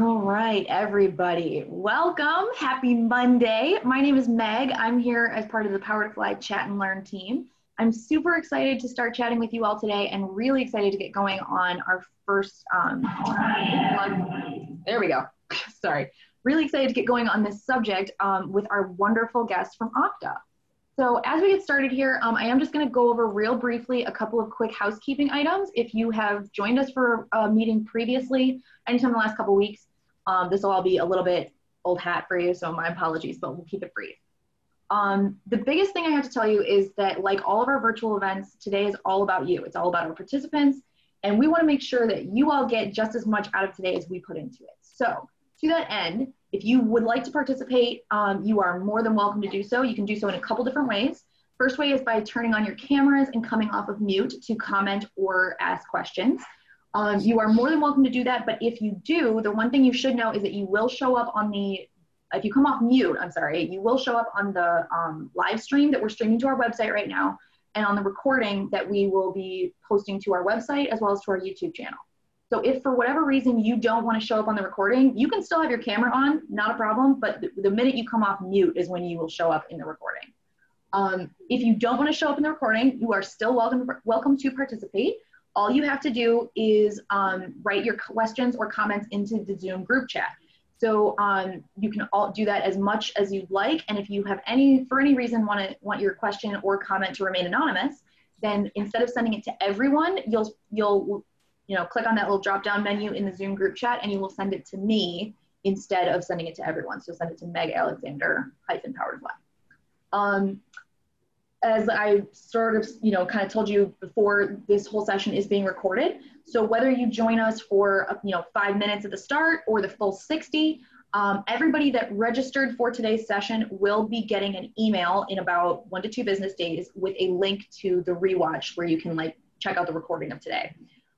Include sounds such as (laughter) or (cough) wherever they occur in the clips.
All right, everybody. Welcome. Happy Monday. My name is Meg. I'm here as part of the Power to Fly Chat and Learn team. I'm super excited to start chatting with you all today and really excited to get going on our first, um, there we go. (laughs) Sorry. Really excited to get going on this subject um, with our wonderful guest from Okta. So as we get started here, um, I am just going to go over real briefly a couple of quick housekeeping items. If you have joined us for a meeting previously, anytime in the last couple weeks, um, this will all be a little bit old hat for you, so my apologies, but we'll keep it brief. Um, the biggest thing I have to tell you is that like all of our virtual events, today is all about you. It's all about our participants, and we want to make sure that you all get just as much out of today as we put into it. So to that end, if you would like to participate, um, you are more than welcome to do so. You can do so in a couple different ways. First way is by turning on your cameras and coming off of mute to comment or ask questions. Um, you are more than welcome to do that, but if you do, the one thing you should know is that you will show up on the, if you come off mute, I'm sorry, you will show up on the um, live stream that we're streaming to our website right now and on the recording that we will be posting to our website as well as to our YouTube channel. So if for whatever reason you don't want to show up on the recording, you can still have your camera on, not a problem, but the, minute you come off mute is when you will show up in the recording. Um, if you don't want to show up in the recording, you are still welcome, welcome to participate. All you have to do is um, write your questions or comments into the Zoom group chat. So um, you can all do that as much as you'd like. And if you have any, for any reason, want to want your question or comment to remain anonymous, then instead of sending it to everyone, you'll you'll you know, click on that little drop down menu in the Zoom group chat and you will send it to me instead of sending it to everyone. So send it to Meg Alexander hyphen powered. Um, as I sort of, you know, kind of told you before, this whole session is being recorded. So whether you join us for, you know, five minutes at the start or the full 60, um, everybody that registered for today's session will be getting an email in about one to two business days with a link to the rewatch where you can like check out the recording of today.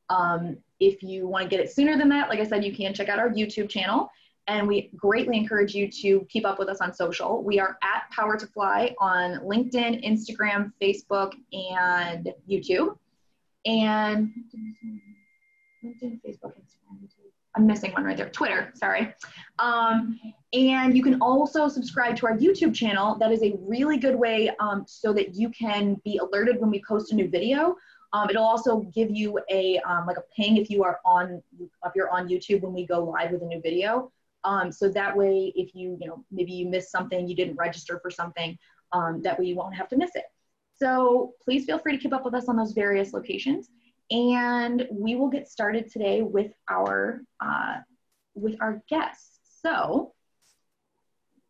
Um, if you want to get it sooner than that, like I said, you can check out our YouTube channel. And we greatly encourage you to keep up with us on social. We are at Power to Fly on LinkedIn, Instagram, Facebook, and YouTube. And LinkedIn, Facebook, Instagram, YouTube. I'm missing one right there. Twitter, sorry. Um, and you can also subscribe to our YouTube channel. That is a really good way um, so that you can be alerted when we post a new video. Um, it'll also give you a um, like a ping if you are on if you're on YouTube when we go live with a new video. Um, so that way, if you you know maybe you missed something, you didn't register for something, um, that way you won't have to miss it. So please feel free to keep up with us on those various locations, and we will get started today with our uh, with our guests. So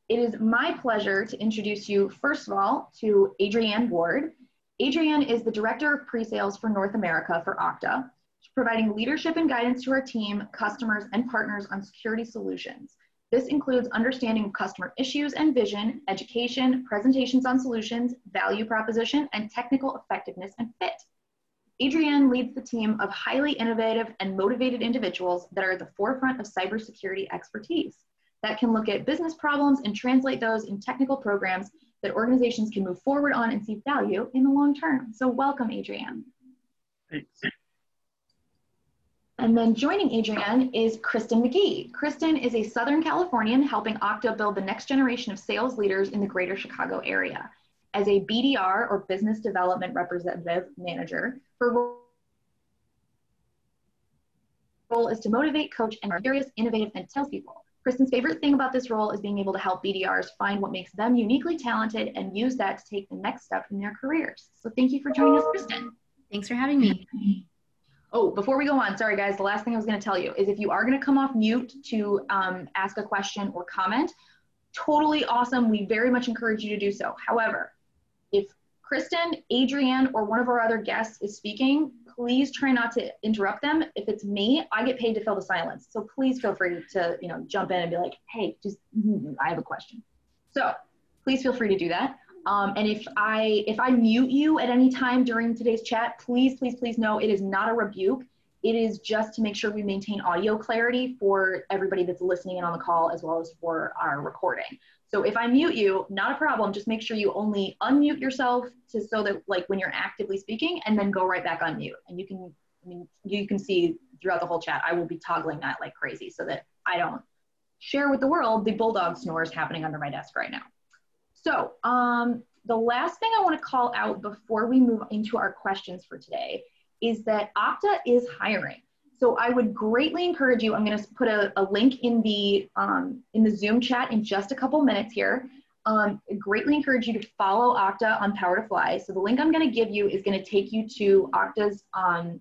it is my pleasure to introduce you first of all to Adrienne Ward. Adrienne is the Director of Pre-Sales for North America for Okta, providing leadership and guidance to our team, customers, and partners on security solutions. This includes understanding customer issues and vision, education, presentations on solutions, value proposition, and technical effectiveness and fit. Adrienne leads the team of highly innovative and motivated individuals that are at the forefront of cybersecurity expertise that can look at business problems and translate those in technical programs that organizations can move forward on and see value in the long term. So welcome, Adrienne. Thanks. And then joining Adrienne is Kristen McGee. Kristen is a Southern Californian helping Okta build the next generation of sales leaders in the greater Chicago area. As a BDR or Business Development Representative Manager, her role is to motivate, coach, and curious, innovative, and salespeople. Kristen's favorite thing about this role is being able to help BDRs find what makes them uniquely talented and use that to take the next step in their careers. So thank you for joining us, Kristen. Thanks for having me. Oh, before we go on, sorry guys, the last thing I was going to tell you is if you are going to come off mute to um, ask a question or comment, totally awesome. We very much encourage you to do so. However, if Kristen, Adrienne, or one of our other guests is speaking, please try not to interrupt them. If it's me, I get paid to fill the silence. So please feel free to, you know, jump in and be like, hey, just, mm-hmm, I have a question. So please feel free to do that. Um, and if I if I mute you at any time during today's chat, please, please, please know it is not a rebuke. It is just to make sure we maintain audio clarity for everybody that's listening in on the call as well as for our recording. So if I mute you, not a problem. Just make sure you only unmute yourself to so that like when you're actively speaking, and then go right back on mute. And you can, I mean, you can see throughout the whole chat, I will be toggling that like crazy so that I don't share with the world the bulldog snores happening under my desk right now. So um, the last thing I want to call out before we move into our questions for today is that Okta is hiring. So I would greatly encourage you. I'm going to put a, a link in the um, in the Zoom chat in just a couple minutes here. Um, greatly encourage you to follow Okta on Power to Fly. So the link I'm going to give you is going to take you to Okta's um,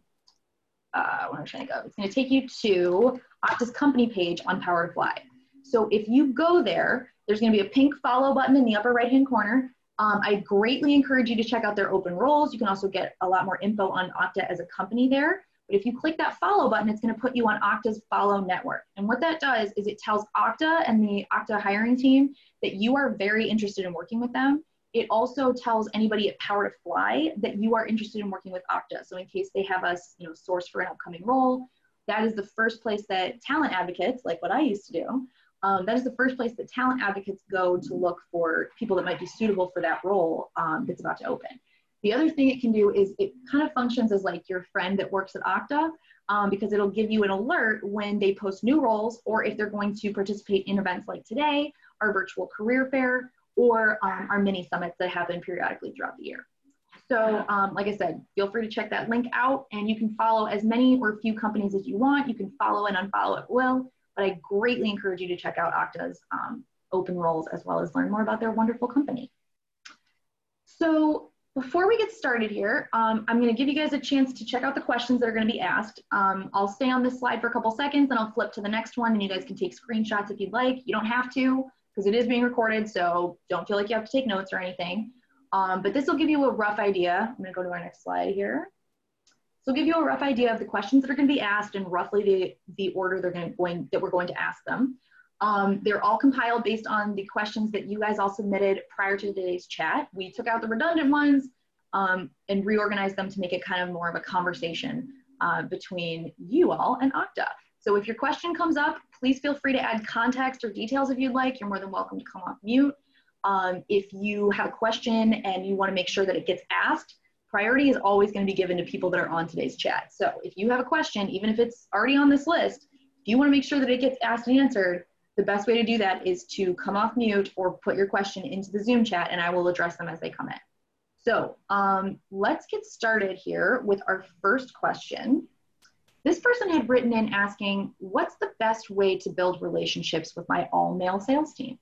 uh, where am trying to go? It's going to take you to Okta's company page on Power to Fly. So if you go there, there's going to be a pink follow button in the upper right hand corner. Um, I greatly encourage you to check out their open roles. You can also get a lot more info on Okta as a company there. But if you click that follow button, it's going to put you on Okta's follow network. And what that does is it tells Okta and the Okta hiring team that you are very interested in working with them. It also tells anybody at Power to Fly that you are interested in working with Okta. So in case they have us, you know, source for an upcoming role, that is the first place that talent advocates, like what I used to do, um, that is the first place that talent advocates go to look for people that might be suitable for that role um, that's about to open. The other thing it can do is it kind of functions as like your friend that works at Okta um, because it'll give you an alert when they post new roles or if they're going to participate in events like today, our virtual career fair, or um, our mini summits that happen periodically throughout the year. So, um, like I said, feel free to check that link out and you can follow as many or few companies as you want. You can follow and unfollow at will, but I greatly encourage you to check out Okta's um, open roles as well as learn more about their wonderful company. So, before we get started here, um, I'm going to give you guys a chance to check out the questions that are going to be asked. Um, I'll stay on this slide for a couple seconds and I'll flip to the next one and you guys can take screenshots if you'd like. You don't have to because it is being recorded, so don't feel like you have to take notes or anything. Um, but this will give you a rough idea. I'm going to go to our next slide here. So give you a rough idea of the questions that are going to be asked and roughly the, the order they're going, going that we're going to ask them. Um, they're all compiled based on the questions that you guys all submitted prior to today's chat. We took out the redundant ones um, and reorganized them to make it kind of more of a conversation uh, between you all and Okta. So if your question comes up, please feel free to add context or details if you'd like. You're more than welcome to come off mute. Um, if you have a question and you want to make sure that it gets asked, priority is always going to be given to people that are on today's chat. So if you have a question, even if it's already on this list, if you want to make sure that it gets asked and answered, the best way to do that is to come off mute or put your question into the Zoom chat and I will address them as they come in. So um, let's get started here with our first question. This person had written in asking, what's the best way to build relationships with my all male sales team?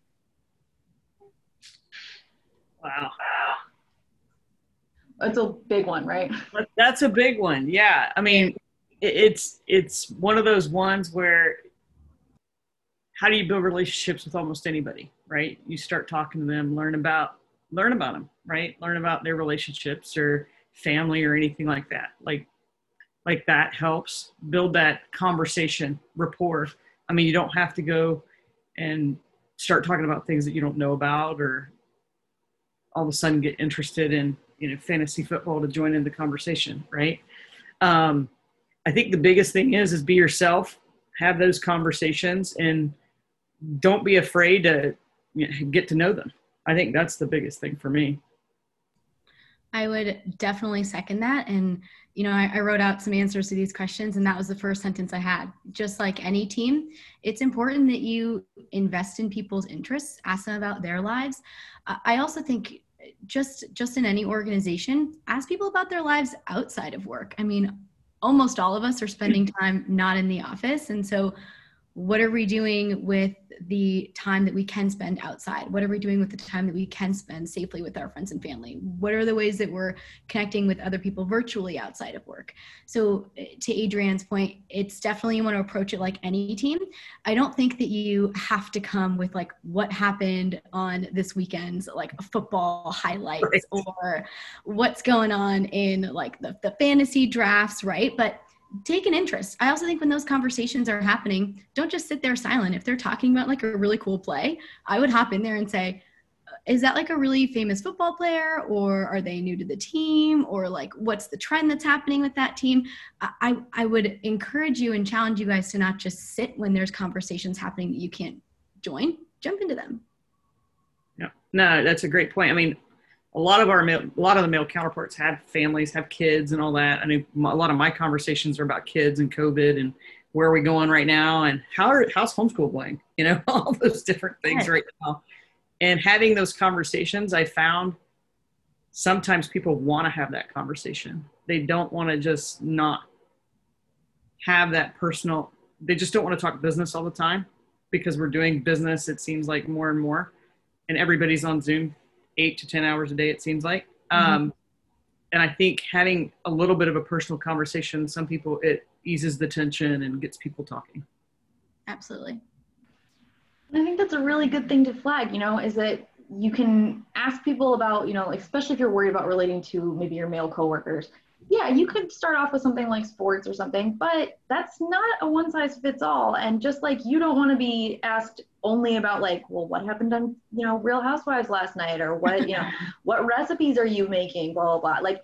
Wow. That's a big one, right? That's a big one. Yeah. I mean, it's it's one of those ones where how do you build relationships with almost anybody right you start talking to them learn about learn about them right learn about their relationships or family or anything like that like like that helps build that conversation rapport i mean you don't have to go and start talking about things that you don't know about or all of a sudden get interested in you know fantasy football to join in the conversation right um, i think the biggest thing is is be yourself have those conversations and don't be afraid to you know, get to know them. I think that's the biggest thing for me. I would definitely second that. And, you know, I, I, wrote out some answers to these questions, and that was the first sentence I had. Just like any team, it's important that you invest in people's interests, ask them about their lives. I also think just just in any organization, ask people about their lives outside of work. I mean, almost all of us are spending time not in the office. And so what are we doing with the time that we can spend outside? What are we doing with the time that we can spend safely with our friends and family? What are the ways that we're connecting with other people virtually outside of work? So, to Adrienne's point, it's definitely you want to approach it like any team. I don't think that you have to come with like what happened on this weekend's like football highlights right. or what's going on in like the, the fantasy drafts, right? But take an interest. I also think when those conversations are happening, don't just sit there silent. If they're talking about like a really cool play, I would hop in there and say, is that like a really famous football player or are they new to the team or like what's the trend that's happening with that team? I, I would encourage you and challenge you guys to not just sit when there's conversations happening that you can't join. Jump into them. Yeah. No that's a great point. I mean a lot of our male, a lot of the male counterparts have families, have kids, and all that. I mean, a lot of my conversations are about kids and COVID and where are we going right now and how are, how's homeschool going? (laughs) You know (laughs) all those different things right. now. And having those conversations i found sometimes people want to have that conversation. They don't want to just not have that personal they just don't want to talk business all the time because we're doing business it seems like more and more. And everybody's on zoom eight to ten hours a day it seems like. Mm-hmm. um, and i think having a little bit of a personal conversation some people it eases the tension and gets people talking. Absolutely. I think that's a really good thing to flag you know is that you can ask people about you know especially if you're worried about relating to maybe your male coworkers yeah, you could start off with something like sports or something, but that's not a one size fits all. And just like you don't want to be asked only about like, well, what happened on, you know, Real Housewives last night or what, you know, (laughs) what recipes are you making, blah, blah, blah. Like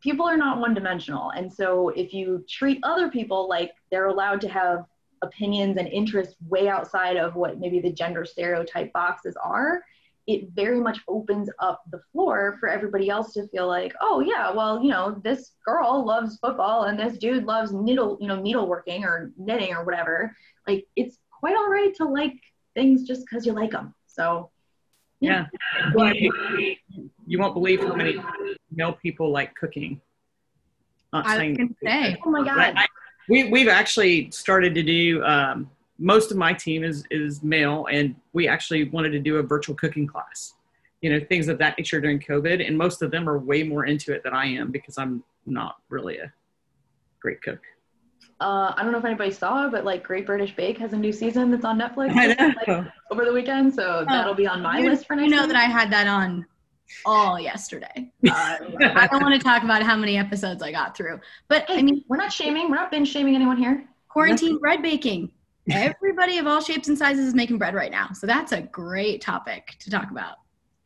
people are not one dimensional. And so if you treat other people like they're allowed to have opinions and interests way outside of what maybe the gender stereotype boxes are, it very much opens up the floor for everybody else to feel like, oh yeah, well, you know, this girl loves football and this dude loves needle, you know, needleworking or knitting or whatever. Like it's quite all right to like things just because you like them. So yeah, yeah. you won't believe how many male people like cooking. Not I can say, oh my god. I, we we've actually started to do um, most of my team is is male, and we actually wanted to do a virtual cooking class. You know, things of that nature during COVID, and most of them are way more into it than I am because I'm not really a great cook. Uh, I don't know if anybody saw, but like Great British Bake has a new season that's on Netflix (laughs) like, over the weekend, so oh, that'll be on my you, list for next. You know week. that I had that on all yesterday. (laughs) Uh, I don't want to talk about how many episodes I got through, but hey, I mean, we're not shaming. We're not binge shaming anyone here. Quarantine bread baking (laughs) everybody of all shapes and sizes is making bread right now. So that's a great topic to talk about.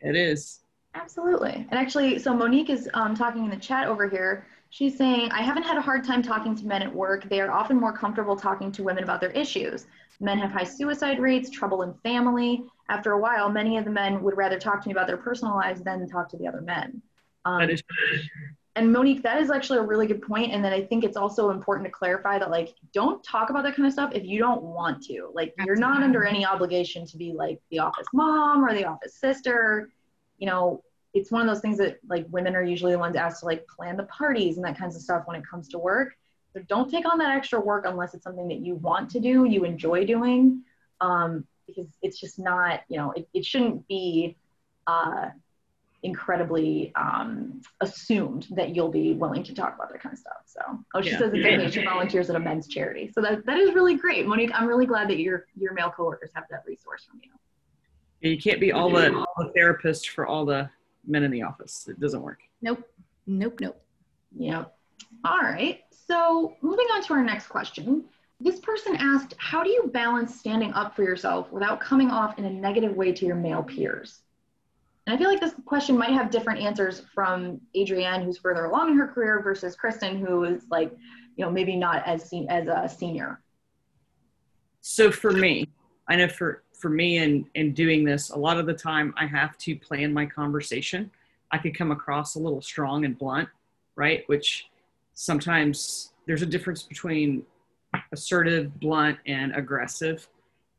It is. Absolutely. And actually, so Monique is um, talking in the chat over here. She's saying, I haven't had a hard time talking to men at work. They are often more comfortable talking to women about their issues. Men have high suicide rates, trouble in family. After a while, many of the men would rather talk to me about their personal lives than talk to the other men. Um, that is and Monique, that is actually a really good point. And then I think it's also important to clarify that like don't talk about that kind of stuff if you don't want to. Like Absolutely. you're not under any obligation to be like the office mom or the office sister. You know, it's one of those things that like women are usually the ones asked to like plan the parties and that kinds of stuff when it comes to work. So don't take on that extra work unless it's something that you want to do, you enjoy doing. Um, because it's just not, you know, it, it shouldn't be uh, incredibly um, assumed that you'll be willing to talk about that kind of stuff. So, oh, she yeah. says that she volunteers at a men's charity. So that, that is really great, Monique. I'm really glad that your your male coworkers have that resource from you. You can't be all the, all the therapist for all the men in the office. It doesn't work. Nope. Nope. Nope. Yep. All right. So moving on to our next question. This person asked, how do you balance standing up for yourself without coming off in a negative way to your male peers? And I feel like this question might have different answers from Adrienne, who's further along in her career, versus Kristen, who is like, you know, maybe not as se- as a senior. So for me, I know for for me in in doing this, a lot of the time I have to plan my conversation. I could come across a little strong and blunt, right? Which sometimes there's a difference between assertive, blunt, and aggressive.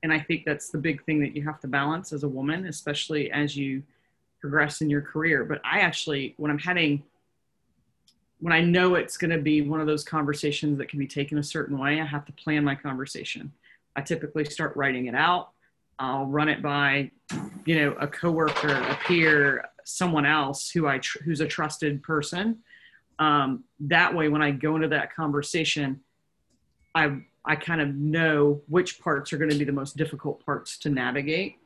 And I think that's the big thing that you have to balance as a woman, especially as you progress in your career. But I actually, when I'm heading, when I know it's going to be one of those conversations that can be taken a certain way, I have to plan my conversation. I typically start writing it out. I'll run it by, you know, a coworker, a peer, someone else who I tr- who's a trusted person. Um, that way, when I go into that conversation, I I kind of know which parts are going to be the most difficult parts to navigate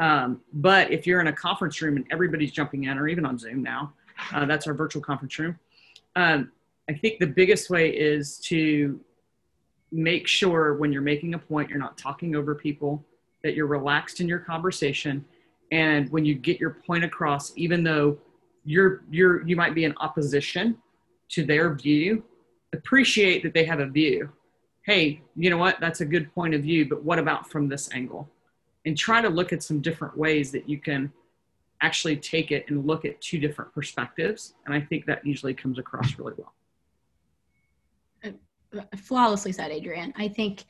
um, but if you're in a conference room and everybody's jumping in, or even on Zoom now, uh, that's our virtual conference room. Um, I think the biggest way is to make sure when you're making a point, you're not talking over people, that you're relaxed in your conversation. And when you get your point across, even though you're, you're, you might be in opposition to their view, appreciate that they have a view. Hey, you know what? That's a good point of view, but what about from this angle? And try to look at some different ways that you can actually take it and look at two different perspectives. And I think that usually comes across really well. Uh, flawlessly said, Adrienne. I think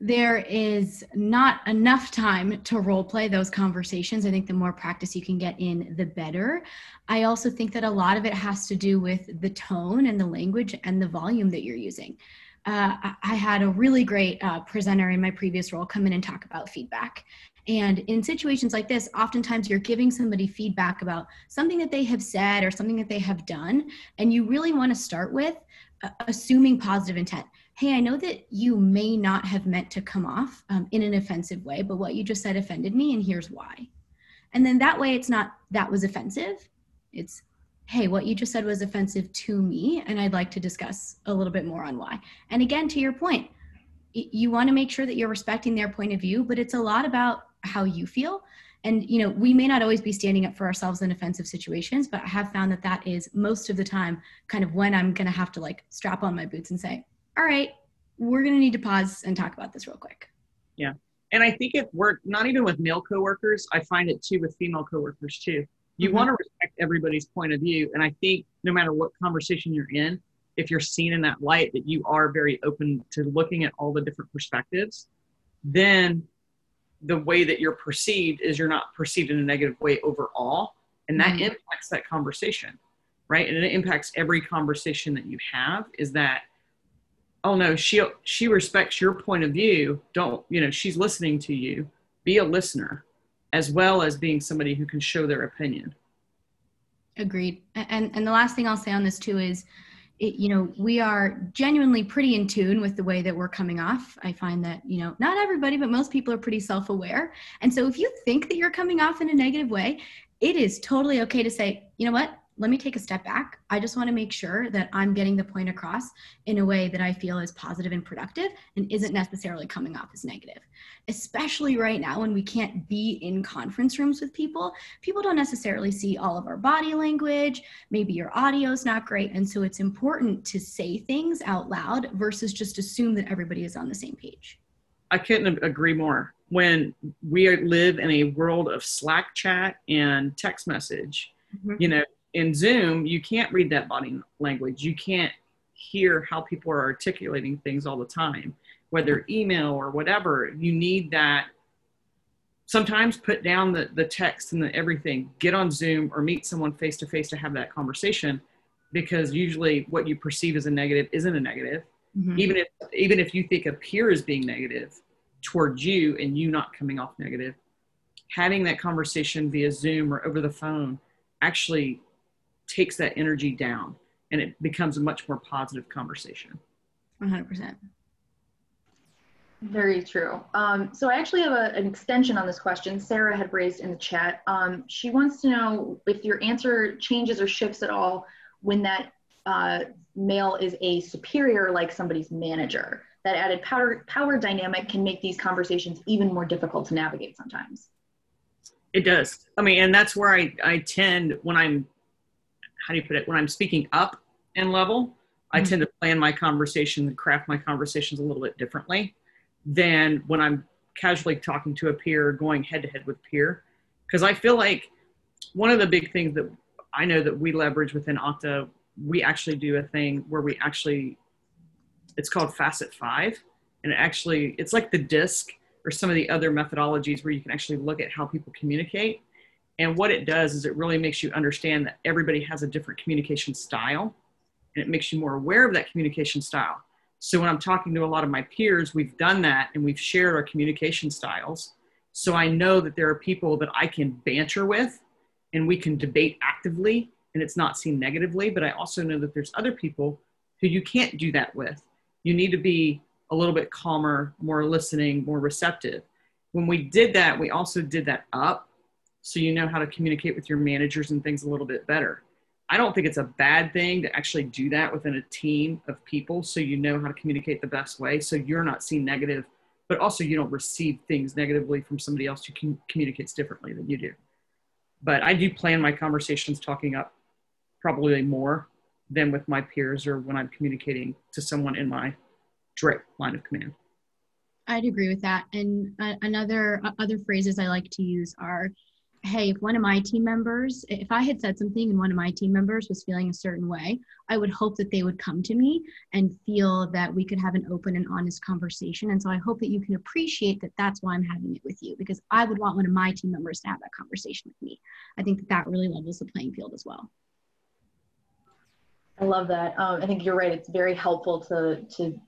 there is not enough time to role play those conversations. I think the more practice you can get in, the better. I also think that a lot of it has to do with the tone and the language and the volume that you're using. Uh, I had a really great uh, presenter in my previous role come in and talk about feedback. And in situations like this, oftentimes you're giving somebody feedback about something that they have said or something that they have done. And you really want to start with uh, assuming positive intent hey, I know that you may not have meant to come off um, in an offensive way, but what you just said offended me, and here's why. And then that way it's not that was offensive. It's, hey, what you just said was offensive to me, and I'd like to discuss a little bit more on why. And again, to your point, you want to make sure that you're respecting their point of view, but it's a lot about how you feel. And you know, we may not always be standing up for ourselves in offensive situations, but I have found that that is most of the time kind of when I'm going to have to like strap on my boots and say, all right, we're going to need to pause and talk about this real quick. Yeah. And I think it worked not even with male coworkers. I find it too with female coworkers too. You mm-hmm. want to respect everybody's point of view. And I think no matter what conversation you're in, if you're seen in that light that you are very open to looking at all the different perspectives, then the way that you're perceived is you're not perceived in a negative way overall. And that mm-hmm. impacts that conversation, right? And it impacts every conversation that you have is that oh no she she respects your point of view don't you know she's listening to you be a listener as well as being somebody who can show their opinion. Agreed. And and the last thing i'll say on this too is it, you know we are genuinely pretty in tune with the way that we're coming off. I find that you know not everybody but most people are pretty self-aware. And so if you think that you're coming off in a negative way it is totally okay to say you know what let me take a step back. I just want to make sure that I'm getting the point across in a way that I feel is positive and productive and isn't necessarily coming off as negative. Especially right now when we can't be in conference rooms with people, people don't necessarily see all of our body language. Maybe your audio is not great. And so it's important to say things out loud versus just assume that everybody is on the same page. I couldn't agree more. When we live in a world of Slack chat and text message, mm-hmm. you know, in Zoom, you can't read that body language. You can't hear how people are articulating things all the time, whether email or whatever. You need that. Sometimes put down the, the text and the everything, get on Zoom or meet someone face to face to have that conversation because usually what you perceive as a negative isn't a negative. Mm-hmm. Even if even if you think a peer is being negative towards you and you not coming off negative, having that conversation via Zoom or over the phone actually takes that energy down and it becomes a much more positive conversation. 100%. Very true. Um, so I actually have a, an extension on this question Sarah had raised in the chat. Um, she wants to know if your answer changes or shifts at all when that uh, male is a superior, like somebody's manager. That added power, power dynamic can make these conversations even more difficult to navigate sometimes. It does. I mean, and that's where I, I tend, when I'm how do you put it? When i'm speaking up in level mm-hmm. i tend to plan my conversation and craft my conversations a little bit differently than when i'm casually talking to a peer going head to head with peer. Because i feel like one of the big things that i know that we leverage within okta we actually do a thing where we actually it's called facet five. And it actually it's like the disc or some of the other methodologies where you can actually look at how people communicate and what it does is it really makes you understand that everybody has a different communication style and it makes you more aware of that communication style. So when I'm talking to a lot of my peers, we've done that and we've shared our communication styles. So I know that there are people that I can banter with and we can debate actively and it's not seen negatively. But I also know that there's other people who you can't do that with. You need to be a little bit calmer, more listening, more receptive. When we did that, we also did that up so you know how to communicate with your managers and things a little bit better. I don't think it's a bad thing to actually do that within a team of people so you know how to communicate the best way so you're not seen negative, but also you don't receive things negatively from somebody else who can, communicates differently than you do. But I do plan my conversations talking up probably more than with my peers or when I'm communicating to someone in my direct line of command. I'd agree with that. And uh, another uh, other phrases I like to use are hey, if one of my team members, if I had said something and one of my team members was feeling a certain way, I would hope that they would come to me and feel that we could have an open and honest conversation. And so I hope that you can appreciate that that's why I'm having it with you because I would want one of my team members to have that conversation with me. I think that that really levels the playing field as well. I love that. Um, I think you're right. It's very helpful to to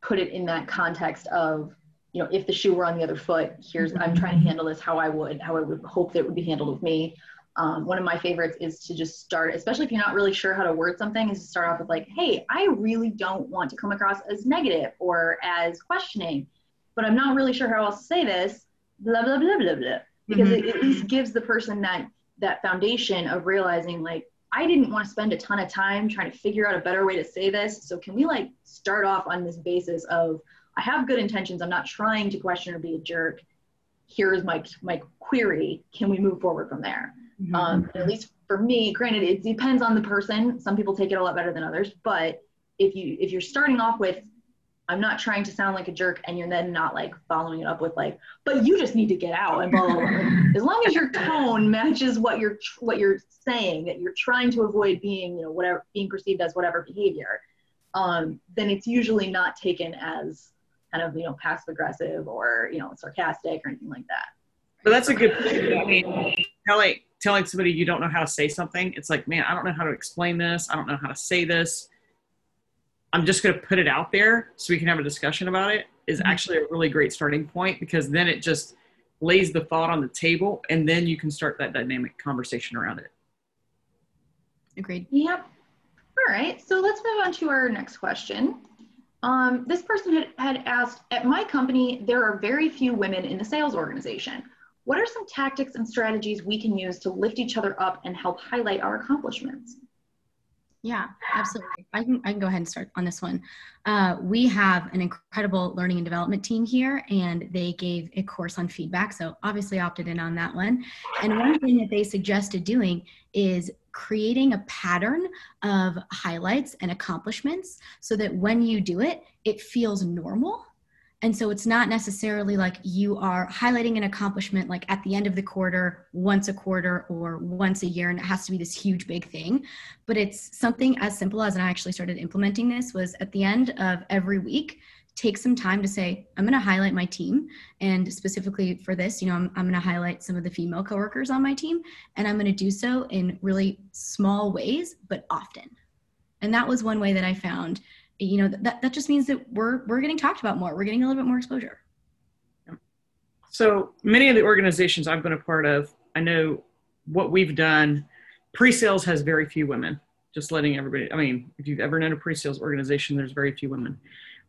put it in that context of you know, if the shoe were on the other foot, here's, I'm trying to handle this how I would, how I would hope that it would be handled with me. Um, one of my favorites is to just start, especially if you're not really sure how to word something, is to start off with like, hey, I really don't want to come across as negative or as questioning, but I'm not really sure how else to say this, blah, blah, blah, blah, blah. Because mm-hmm. it at least gives the person that, that foundation of realizing like, I didn't want to spend a ton of time trying to figure out a better way to say this. So can we like start off on this basis of, I have good intentions. I'm not trying to question or be a jerk. Here's my my query. Can we move forward from there? Mm-hmm. Um, at least for me, granted, it depends on the person. Some people take it a lot better than others. But if you if you're starting off with, I'm not trying to sound like a jerk, and you're then not like following it up with like, but you just need to get out and blah blah blah. as long as your tone matches what you're what you're saying, that you're trying to avoid being you know whatever being perceived as whatever behavior, um, then it's usually not taken as kind of you know passive aggressive or you know sarcastic or anything like that. But that's a good point. i mean telling telling somebody you don't know how to say something it's like man i don't know how to explain this. I don't know how to say this. I'm just going to put it out there so we can have a discussion about it is mm-hmm. actually a really great starting point because then it just lays the thought on the table and then you can start that dynamic conversation around it. Agreed. Yep. All right. So let's move on to our next question um, this person had, had asked, at my company, there are very few women in the sales organization. What are some tactics and strategies we can use to lift each other up and help highlight our accomplishments? Yeah, absolutely. I can, I can go ahead and start on this one. Uh, we have an incredible learning and development team here, and they gave a course on feedback. So, obviously, opted in on that one. And one thing that they suggested doing is creating a pattern of highlights and accomplishments so that when you do it, it feels normal. And so it's not necessarily like you are highlighting an accomplishment like at the end of the quarter, once a quarter, or once a year, and it has to be this huge big thing. But it's something as simple as, and I actually started implementing this, was at the end of every week, take some time to say, I'm going to highlight my team. And specifically for this, you know, I'm, I'm going to highlight some of the female coworkers on my team. And I'm going to do so in really small ways, but often. And that was one way that I found, you know, that, that just means that we're, we're getting talked about more. We're getting a little bit more exposure. So many of the organizations I've been a part of, I know what we've done. Pre-sales has very few women. Just letting everybody. I mean, if you've ever known a pre-sales organization, there's very few women.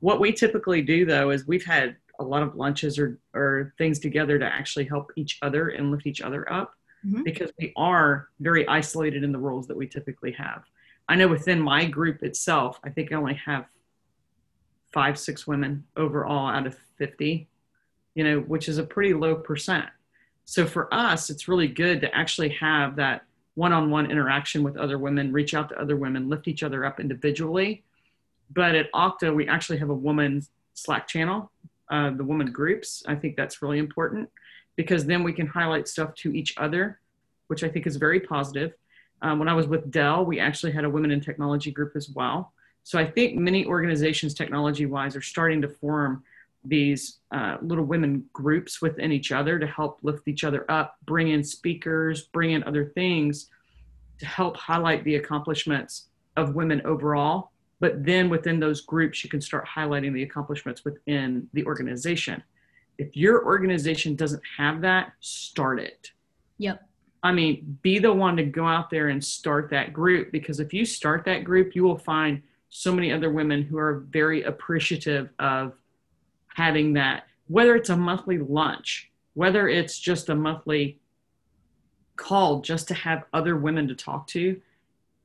What we typically do though is we've had a lot of lunches or, or things together to actually help each other and lift each other up mm-hmm. because we are very isolated in the roles that we typically have. I know within my group itself, I think I only have five, six women overall out of 50, you know, which is a pretty low percent. So for us, it's really good to actually have that one on one interaction with other women, reach out to other women, lift each other up individually but at Okta, we actually have a woman's Slack channel, uh, the woman groups. I think that's really important because then we can highlight stuff to each other, which I think is very positive. Um, when I was with Dell, we actually had a women in technology group as well. So I think many organizations, technology wise, are starting to form these uh, little women groups within each other to help lift each other up, bring in speakers, bring in other things to help highlight the accomplishments of women overall. But then within those groups you can start highlighting the accomplishments within the organization. If your organization doesn't have that start it. Yep i mean be the one to go out there and start that group because if you start that group you will find so many other women who are very appreciative of having that whether it's a monthly lunch whether it's just a monthly call just to have other women to talk to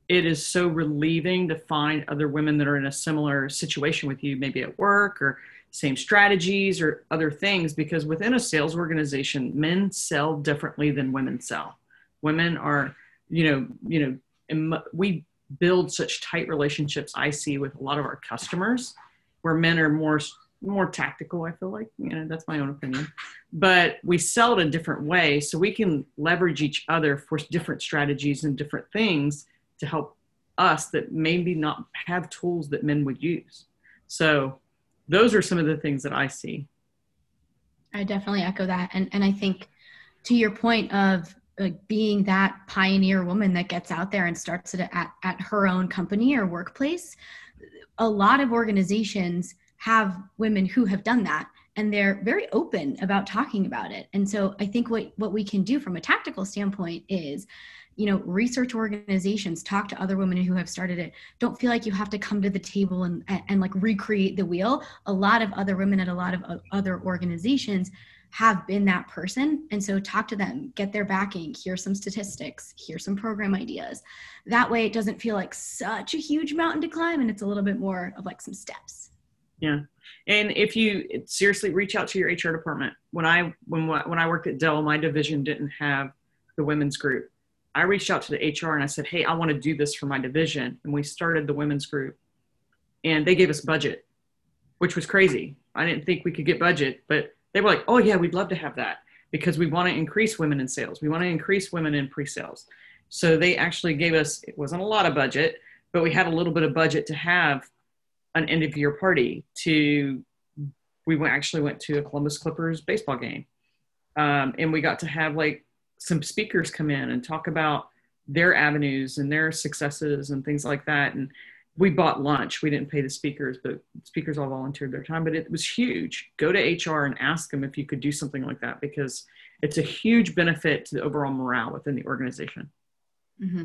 it is so relieving to find other women that are in a similar situation with you, maybe at work or same strategies or other things, because within a sales organization, men sell differently than women sell. Women are, you know, you know, we build such tight relationships. I see with a lot of our customers, where men are more more tactical, I feel like. You know, that's my own opinion. But we sell it a different way so we can leverage each other for different strategies and different things to help us that maybe not have tools that men would use. So those are some of the things that I see. I definitely echo that. And and I think to your point of like being that pioneer woman that gets out there and starts it at, at her own company or workplace, a lot of organizations have women who have done that and they're very open about talking about it. And so I think what what we can do from a tactical standpoint is you know research organizations talk to other women who have started it don't feel like you have to come to the table and and like recreate the wheel a lot of other women at a lot of other organizations have been that person. And so talk to them get their backing hear some statistics hear some program ideas. That way it doesn't feel like such a huge mountain to climb and it's a little bit more of like some steps. Yeah. And if you seriously reach out to your hr department. When i when when i worked at dell my division didn't have the women's group. I reached out to the hr and i said hey i want to do this for my division. And we started the women's group. And they gave us budget which was crazy. I didn't think we could get budget but they were like, oh, yeah, we'd love to have that because we want to increase women in sales. We want to increase women in pre sales. So they actually gave us, it wasn't a lot of budget, but we had a little bit of budget to have an end of year party to, we went, actually went to a Columbus Clippers baseball game. Um, and we got to have like some speakers come in and talk about their avenues and their successes and things like that. And we bought lunch. We didn't pay the speakers, but speakers all volunteered their time. But it was huge. Go to HR and ask them if you could do something like that because it's a huge benefit to the overall morale within the organization. Mm-hmm.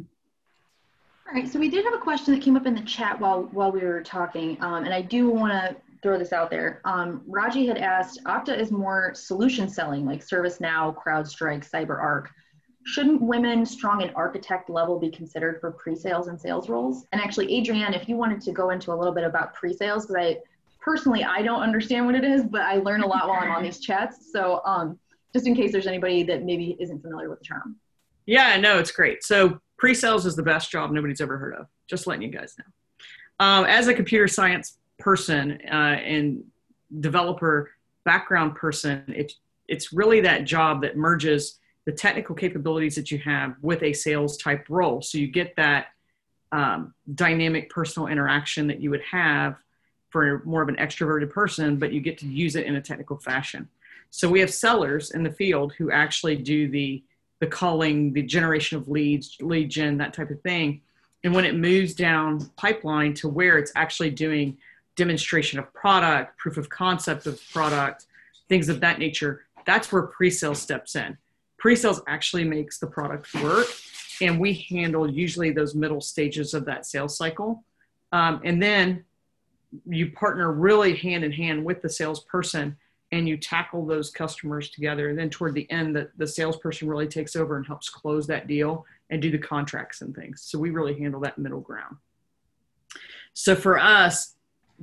All right. So we did have a question that came up in the chat while while we were talking, um, and I do want to throw this out there. Um, Raji had asked, Okta is more solution selling, like ServiceNow, CrowdStrike, CyberArk shouldn't women strong at architect level be considered for pre-sales and sales roles? And actually, Adrienne, if you wanted to go into a little bit about pre-sales, because I personally I don't understand what it is, but I learn a lot while I'm on these chats. So um, just in case there's anybody that maybe isn't familiar with the term. Yeah, no, it's great. So pre-sales is the best job nobody's ever heard of. Just letting you guys know. Um, as a computer science person uh, and developer background person, it's it's really that job that merges the technical capabilities that you have with a sales type role. So you get that um, dynamic personal interaction that you would have for more of an extroverted person, but you get to use it in a technical fashion. So we have sellers in the field who actually do the the calling, the generation of leads, lead gen, that type of thing. And when it moves down pipeline to where it's actually doing demonstration of product, proof of concept of product, things of that nature, that's where pre-sale steps in pre-sales actually makes the product work and we handle usually those middle stages of that sales cycle. Um, and then you partner really hand in hand with the salesperson and you tackle those customers together. And then toward the end the, the salesperson really takes over and helps close that deal and do the contracts and things. So we really handle that middle ground. So for us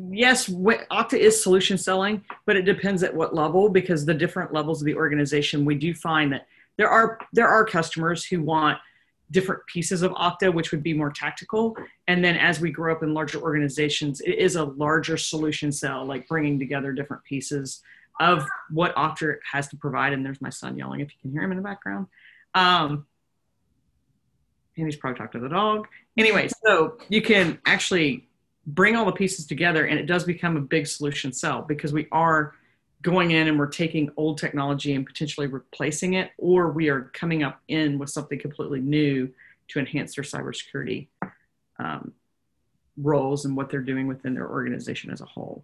yes, Okta is solution selling, but it depends at what level because the different levels of the organization, we do find that there are there are customers who want different pieces of Okta, which would be more tactical. And then as we grow up in larger organizations, it is a larger solution sell, like bringing together different pieces of what Okta has to provide. And there's my son yelling, if you can hear him in the background. Um, and he's probably talking to the dog. Anyway, so you can actually bring all the pieces together and it does become a big solution sell because we are going in and we're taking old technology and potentially replacing it, or we are coming up in with something completely new to enhance their cybersecurity um, roles and what they're doing within their organization as a whole.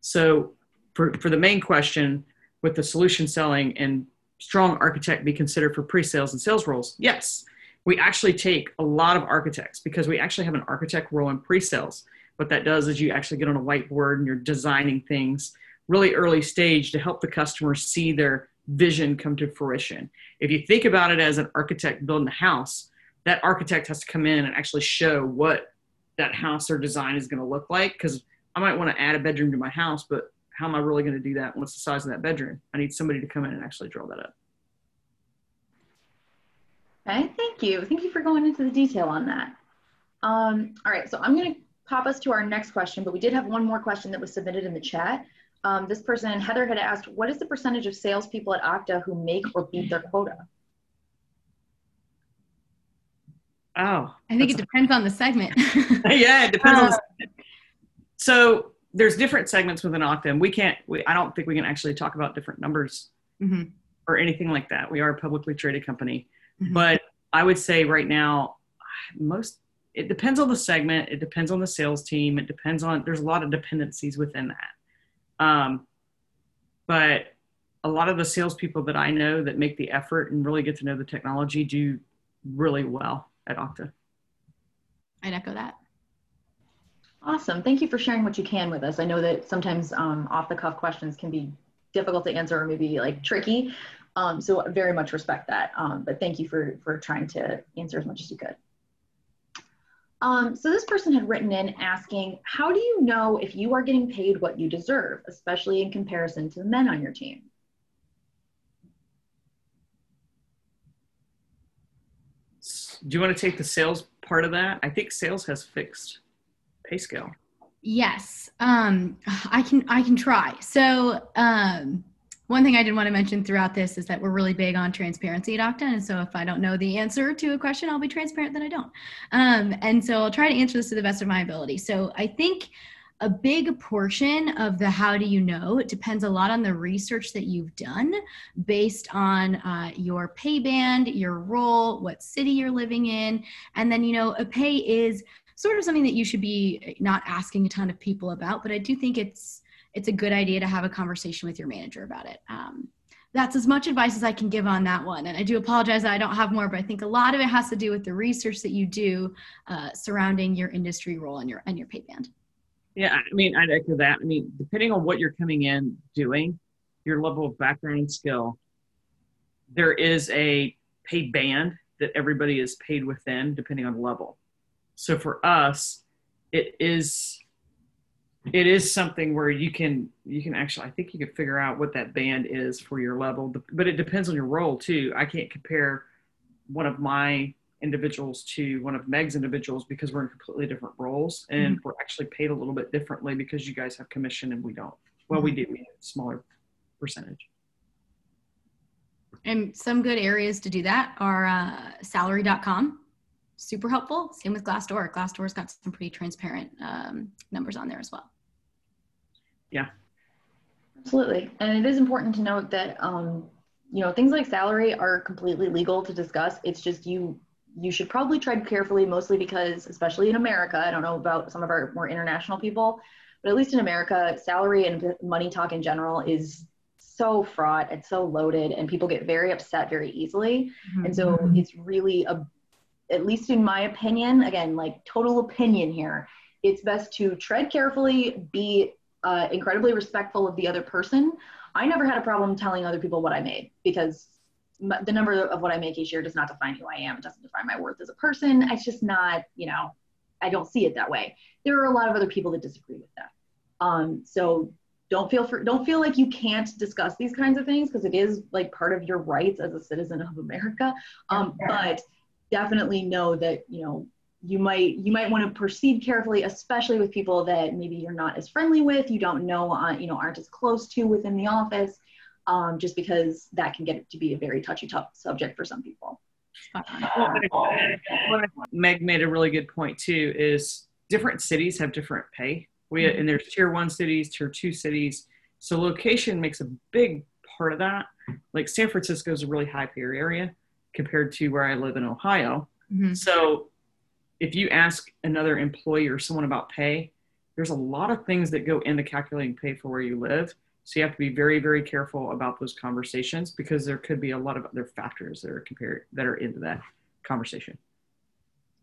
So, for, for the main question, with the solution selling and strong architect be considered for pre-sales and sales roles? Yes, we actually take a lot of architects because we actually have an architect role in pre-sales what that does is you actually get on a whiteboard and you're designing things really early stage to help the customer see their vision come to fruition. If you think about it as an architect building a house, that architect has to come in and actually show what that house or design is going to look like because I might want to add a bedroom to my house, but how am I really going to do that? What's the size of that bedroom? I need somebody to come in and actually draw that up. Okay, thank you. Thank you for going into the detail on that. Um, all right, so I'm going to pop us to our next question, but we did have one more question that was submitted in the chat. Um, this person, Heather, had asked, what is the percentage of salespeople at Okta who make or beat their quota? Oh, I think it depends on the segment. (laughs) yeah, it depends on. The segment. so there's different segments within Okta, and we can't. We, I don't think we can actually talk about different numbers mm-hmm. or anything like that. We are a publicly traded company, Mhm. but I would say right now, most. It depends on the segment. It depends on the sales team. It depends on. There's a lot of dependencies within that. Um, but a lot of the salespeople that I know that make the effort and really get to know the technology do really well at Okta. I'd echo that. Awesome. Thank you for sharing what you can with us. I know that sometimes um, off the cuff questions can be difficult to answer or maybe like tricky. Um, so very much respect that. Um, but thank you for, for trying to answer as much as you could. Um, so this person had written in asking, how do you know if you are getting paid what you deserve, especially in comparison to the men on your team? Do you want to take the sales part of that? I think sales has fixed pay scale. Yes, um, I can. I can try. So, um, one thing I did want to mention throughout this is that we're really big on transparency at Okta, and so if I don't know the answer to a question, I'll be transparent that I don't. Um, and so I'll try to answer this to the best of my ability. So I think a big portion of the how do you know it depends a lot on the research that you've done based on uh, your pay band your role what city you're living in and then you know a pay is sort of something that you should be not asking a ton of people about but i do think it's it's a good idea to have a conversation with your manager about it um, that's as much advice as i can give on that one and i do apologize that i don't have more but i think a lot of it has to do with the research that you do uh, surrounding your industry role and your and your pay band Yeah, I mean, I'd echo that. I mean, depending on what you're coming in doing, your level of background skill, there is a paid band that everybody is paid within, depending on level. So for us, it is it is something where you can you can actually I think you can figure out what that band is for your level, but it depends on your role too. I can't compare one of my individuals to one of Meg's individuals because we're in completely different roles and we're actually paid a little bit differently because you guys have commission and we don't. Well, we do, we have a smaller percentage. And some good areas to do that are uh, salary.com. Super helpful. Same with Glassdoor. Glassdoor's got some pretty transparent um, numbers on there as well. Yeah. Absolutely. And it is important to note that, um, you know, things like salary are completely legal to discuss. It's just you, you should probably tread carefully, mostly because, especially in America, I don't know about some of our more international people, but at least in America, salary and money talk in general is so fraught. and so loaded, and people get very upset very easily. And so it's really a, at least in my opinion, again, like total opinion here, it's best to tread carefully, be uh, incredibly respectful of the other person. I never had a problem telling other people what I made because the number of what I make each year does not define who I am. It doesn't define my worth as a person. It's just not, you know, I don't see it that way. There are a lot of other people that disagree with that. Um, so don't feel for, don't feel like you can't discuss these kinds of things because it is like part of your rights as a citizen of America. Um, but definitely know that you know you might you might want to proceed carefully especially with people that maybe you're not as friendly with you don't know uh, you know aren't as close to within the office um, just because that can get to be a very touchy tough subject for some people Meg made a really good point too. Is different cities have different pay. We and there's tier one cities, tier two cities. So location makes a big part of that. Like San Francisco is a really high pay area compared to where I live in Ohio. Mhm. So if you ask another employee or someone about pay, there's a lot of things that go into calculating pay for where you live. So you have to be very, very careful about those conversations because there could be a lot of other factors that are compared that are into that conversation.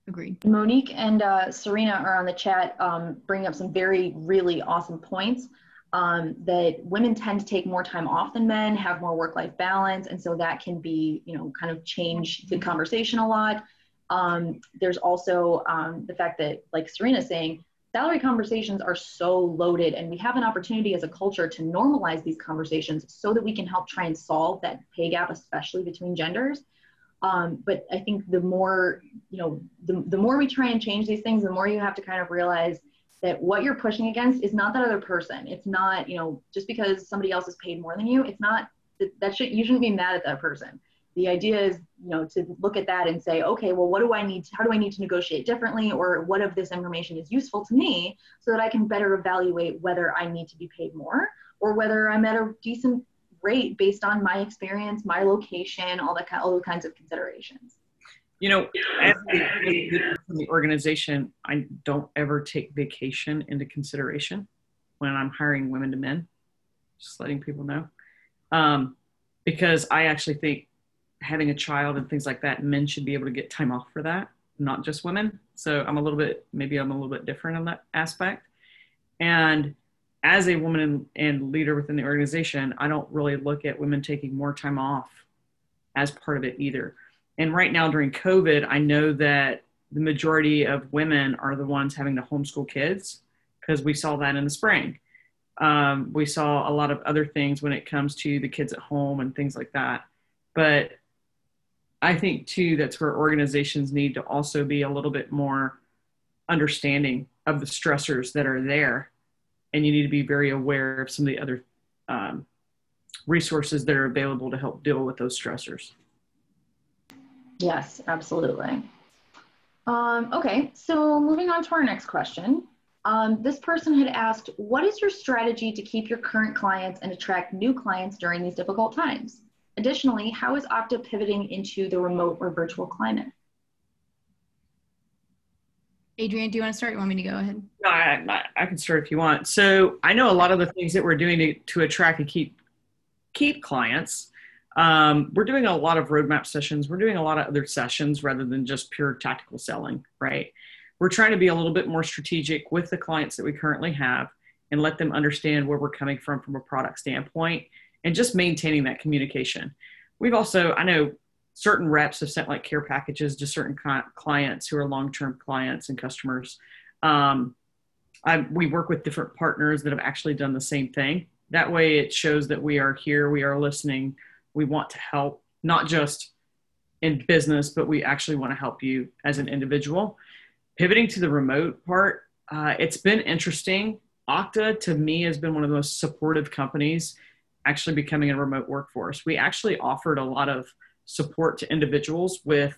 Agreed. Monique and uh, Serena are on the chat um, bringing up some very, really awesome points. Um, that women tend to take more time off than men, have more work-life balance, and so that can be, you know, kind of change the conversation a lot. Um, there's also um, the fact that, like Serena's saying, salary conversations are so loaded, and we have an opportunity as a culture to normalize these conversations so that we can help try and solve that pay gap, especially between genders. Um, but I think the more, you know, the, the more we try and change these things, the more you have to kind of realize that what you're pushing against is not that other person. It's not, you know, just because somebody else is paid more than you, it's not that should you shouldn't be mad at that person. The idea is, you know, to look at that and say, okay, well, what do I need? To, how do I need to negotiate differently, or what of this information is useful to me, so that I can better evaluate whether I need to be paid more or whether I'm at a decent rate based on my experience, my location, all that all those kinds of considerations. You know, as the organization, I don't ever take vacation into consideration when I'm hiring women to men. Just letting people know, um, because I actually think having a child and things like that, men should be able to get time off for that, not just women. So I'm a little bit, maybe I'm a little bit different on that aspect. And as a woman and leader within the organization, I don't really look at women taking more time off as part of it either. And right now during COVID, I know that the majority of women are the ones having to homeschool kids because we saw that in the spring. Um, we saw a lot of other things when it comes to the kids at home and things like that. But I think too that's where organizations need to also be a little bit more understanding of the stressors that are there and you need to be very aware of some of the other um, resources that are available to help deal with those stressors. Yes, absolutely. Um, okay, so moving on to our next question. Um, this person had asked, what is your strategy to keep your current clients and attract new clients during these difficult times? Additionally, how is Okta pivoting into the remote or virtual climate? Adrienne, do you want to start? You want me to go ahead? No, I, I, can start if you want. So I know a lot of the things that we're doing to, to attract and keep keep clients. Um, we're doing a lot of roadmap sessions. We're doing a lot of other sessions rather than just pure tactical selling, right? We're trying to be a little bit more strategic with the clients that we currently have and let them understand where we're coming from from a product standpoint and just maintaining that communication. We've also, I know certain reps have sent like care packages to certain clients who are long-term clients and customers. Um, I, we work with different partners that have actually done the same thing. That way, it shows that we are here, we are listening, we want to help, not just in business, but we actually want to help you as an individual. Pivoting to the remote part, uh, it's been interesting. Okta to me has been one of the most supportive companies actually becoming a remote workforce. We actually offered a lot of support to individuals with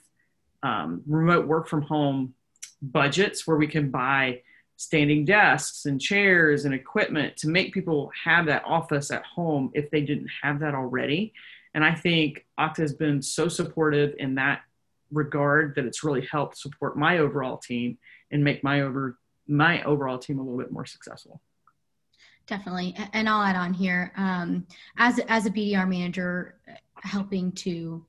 um, remote work from home budgets where we can buy standing desks and chairs and equipment to make people have that office at home if they didn't have that already. And I think Okta has been so supportive in that regard that it's really helped support my overall team and make my over my overall team a little bit more successful. Definitely, and I'll add on here um, as as a BDR manager, helping to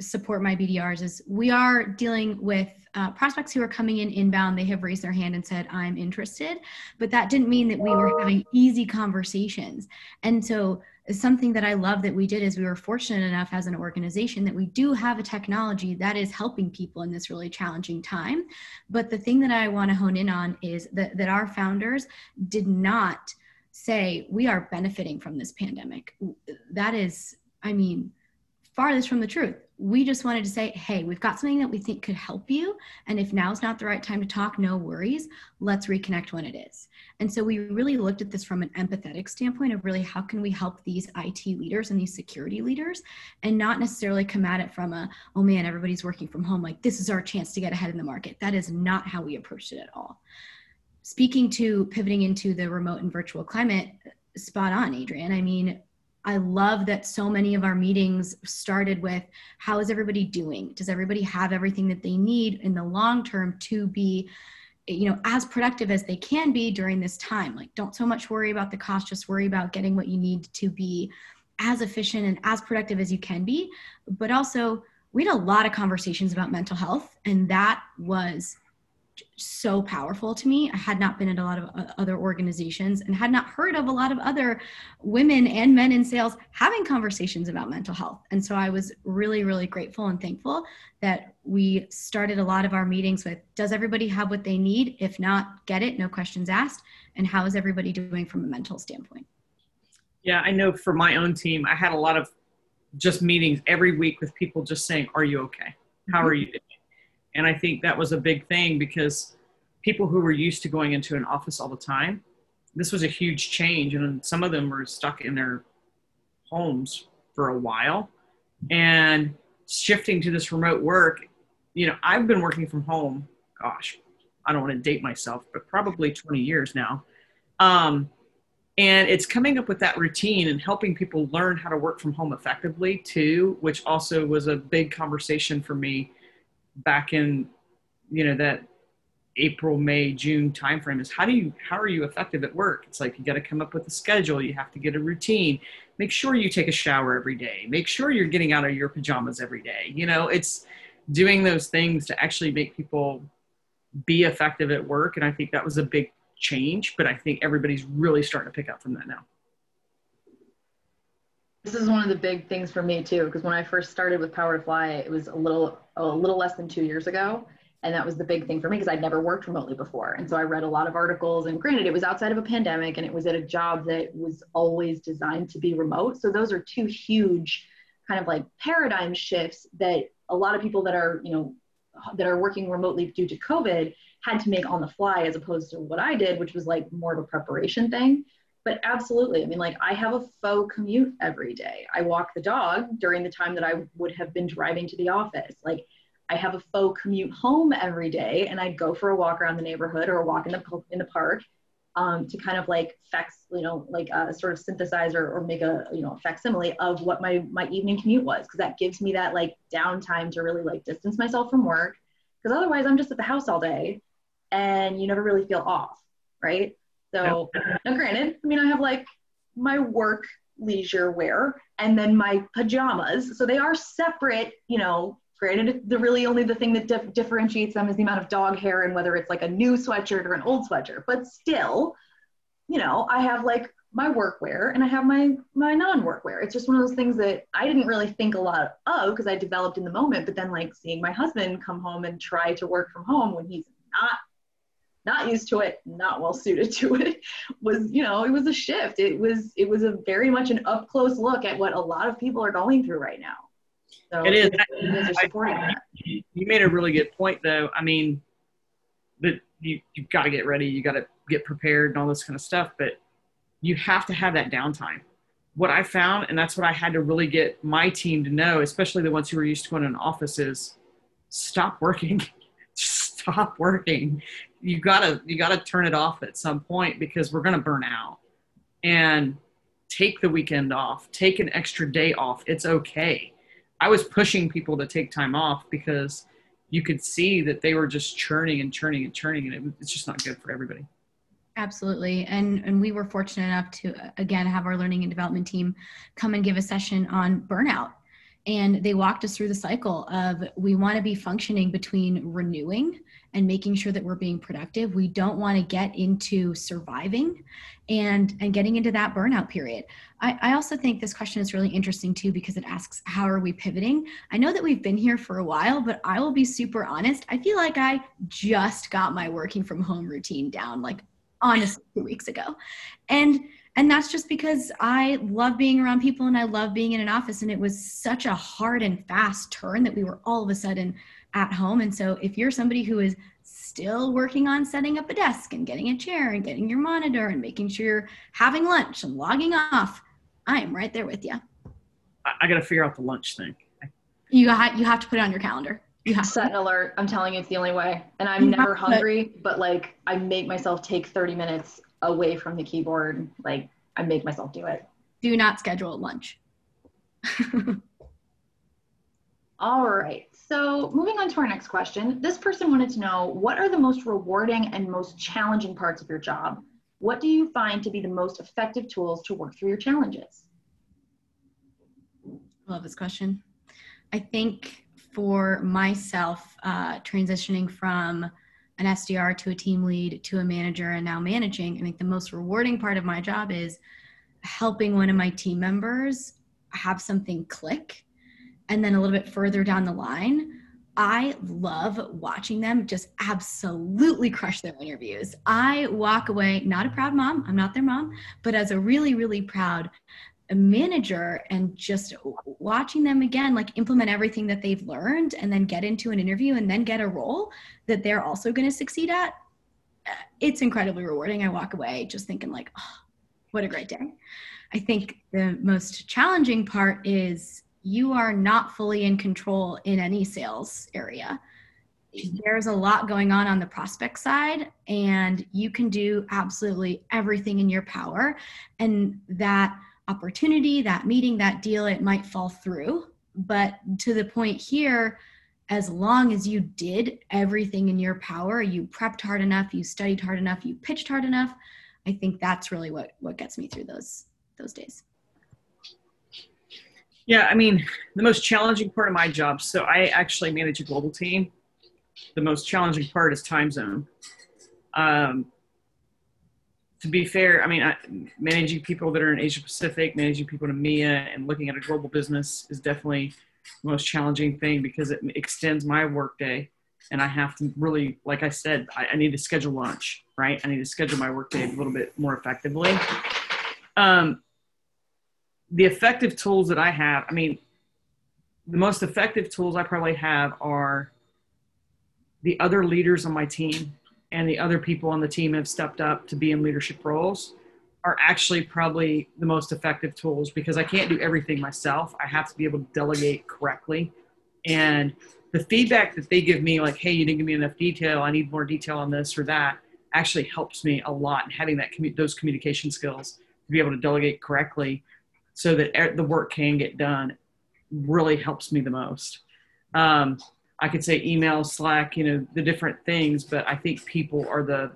support my BDRs is we are dealing with uh, prospects who are coming in inbound. They have raised their hand and said, I'm interested. But that didn't mean that we were having easy conversations. And so, something that I love that we did is we were fortunate enough as an organization that we do have a technology that is helping people in this really challenging time. But the thing that I want to hone in on is that, that our founders did not say, We are benefiting from this pandemic. That is, I mean, farthest from the truth we just wanted to say, hey, we've got something that we think could help you. And if now's not the right time to talk, no worries. Let's reconnect when it is. And so we really looked at this from an empathetic standpoint of really how can we help these IT leaders and these security leaders and not necessarily come at it from a, oh man, everybody's working from home. Like this is our chance to get ahead in the market. That is not how we approached it at all. Speaking to pivoting into the remote and virtual climate, spot on, Adrienne. I mean, I love that so many of our meetings started with how is everybody doing? Does everybody have everything that they need in the long term to be you know as productive as they can be during this time like don't so much worry about the cost just worry about getting what you need to be as efficient and as productive as you can be but also we had a lot of conversations about mental health and that was so powerful to me. I had not been in a lot of uh, other organizations and had not heard of a lot of other women and men in sales having conversations about mental health. And so I was really, really grateful and thankful that we started a lot of our meetings with Does everybody have what they need? If not, get it, no questions asked. And how is everybody doing from a mental standpoint? Yeah, I know for my own team, I had a lot of just meetings every week with people just saying, Are you okay? How mm-hmm. are you doing? And I think that was a big thing because people who were used to going into an office all the time, this was a huge change. And some of them were stuck in their homes for a while. And shifting to this remote work, you know, I've been working from home, gosh, I don't want to date myself, but probably 20 years now. Um, and it's coming up with that routine and helping people learn how to work from home effectively too, which also was a big conversation for me back in, you know, that April, May, June timeframe is how do you how are you effective at work? It's like you got to come up with a schedule, you have to get a routine. Make sure you take a shower every day. Make sure you're getting out of your pajamas every day. You know, it's doing those things to actually make people be effective at work and I think that was a big change, but I think everybody's really starting to pick up from that now. This is one of the big things for me too, because when I first started with Power to Fly, it was a little a little less than two years ago, and that was the big thing for me because I'd never worked remotely before, and so I read a lot of articles. And granted, it was outside of a pandemic, and it was at a job that was always designed to be remote. So those are two huge kind of like paradigm shifts that a lot of people that are you know that are working remotely due to COVID had to make on the fly as opposed to what I did, which was like more of a preparation thing. But absolutely, I mean, like I have a faux commute every day. I walk the dog during the time that I would have been driving to the office. Like I have a faux commute home every day, and I go for a walk around the neighborhood or a walk in the in the park um, to kind of like fax, you know, like a sort of synthesize or, or make a you know facsimile of what my my evening commute was, because that gives me that like downtime to really like distance myself from work. Because otherwise, I'm just at the house all day and you never really feel off, right? So, now granted, I mean, I have like my work leisure wear and then my pajamas. So they are separate, you know. Granted, the really only the thing that dif- differentiates them is the amount of dog hair and whether it's like a new sweatshirt or an old sweatshirt. But still, you know, I have like my workwear and I have my my non-workwear. It's just one of those things that I didn't really think a lot of because I developed in the moment. But then like seeing my husband come home and try to work from home when he's not not used to it, not well suited (laughs) to it, was, you know, it was a shift. It was, it was a very much an up close look at what a lot of people are going through right now. So it is. You guys are supporting I, that. You made a really good point, though. I mean, that you you've got to get ready, you got to get prepared, and all this kind of stuff. But you have to have that downtime. What I found, and that's what I had to really get my team to know, especially the ones who were used to going in offices, stop working. (laughs) stop (laughs) working. You gotta you gotta turn it off at some point because we're gonna burn out. And take the weekend off. Take an extra day off. It's okay. I was pushing people to take time off because you could see that they were just churning and churning and churning and it, it's just not good for everybody. Absolutely. And and we were fortunate enough to again have our learning and development team come and give a session on burnout and they walked us through the cycle of we want to be functioning between renewing and making sure that we're being productive. We don't want to get into surviving and and getting into that burnout period. I, I also think this question is really interesting too because it asks how are we pivoting? I know that we've been here for a while but i will be super honest. I feel like i just got my working from home routine down like honestly two weeks ago. And and that's just because I love being around people and I love being in an office. And it was such a hard and fast turn that we were all of a sudden at home. And so if you're somebody who is still working on setting up a desk and getting a chair and getting your monitor and making sure you're having lunch and logging off, I am right there with you. I, I got to figure out the lunch thing. You got, you have to put it on your calendar. You have to set an alert. I'm telling you, it's the only way. And I'm you never hungry, but like I make myself take 30 minutes away from the keyboard. Like I make myself do it. Do not schedule lunch. (laughs) All right. So moving on to our next question. This person wanted to know what are the most rewarding and most challenging parts of your job? What do you find to be the most effective tools to work through your challenges? I love this question. I think for myself, uh, transitioning from an SDR to a team lead to a manager and now managing, I think the most rewarding part of my job is helping one of my team members have something click. And then a little bit further down the line, I love watching them just absolutely crush their interviews. I walk away not a proud mom, I'm not their mom, but as a really, really proud manager and just watching them again like implement everything that they've learned and then get into an interview and then get a role that they're also going to succeed at it's incredibly rewarding. I walk away just thinking like, oh, what a great day. I think the most challenging part is you are not fully in control in any sales area. There's a lot going on on the prospect side, and you can do absolutely everything in your power. And that opportunity, that meeting, that deal, it might fall through. But to the point here, as long as you did everything in your power, you prepped hard enough, you studied hard enough, you pitched hard enough, I think that's really what what gets me through those those days. Yeah, I mean, the most challenging part of my job. So I actually manage a global team. The most challenging part is time zone. Um, to be fair, I mean, I, managing people that are in Asia Pacific, managing people in EMEA, and looking at a global business is definitely the most challenging thing because it extends my workday and I have to really, like I said, I, I, need to schedule lunch, right? I need to schedule my workday a little bit more effectively. Um, the effective tools that I have, I mean, the most effective tools I probably have are the other leaders on my team and the other people on the team have stepped up to be in leadership roles are actually probably the most effective tools because I can't do everything myself. I have to be able to delegate correctly. And the feedback that they give me, like, hey, you didn't give me enough detail, I need more detail on this or that, actually helps me a lot in having that those communication skills to be able to delegate correctly so that the work can get done really helps me the most. Um, I could say email, Slack, you know, the different things, but I think people are the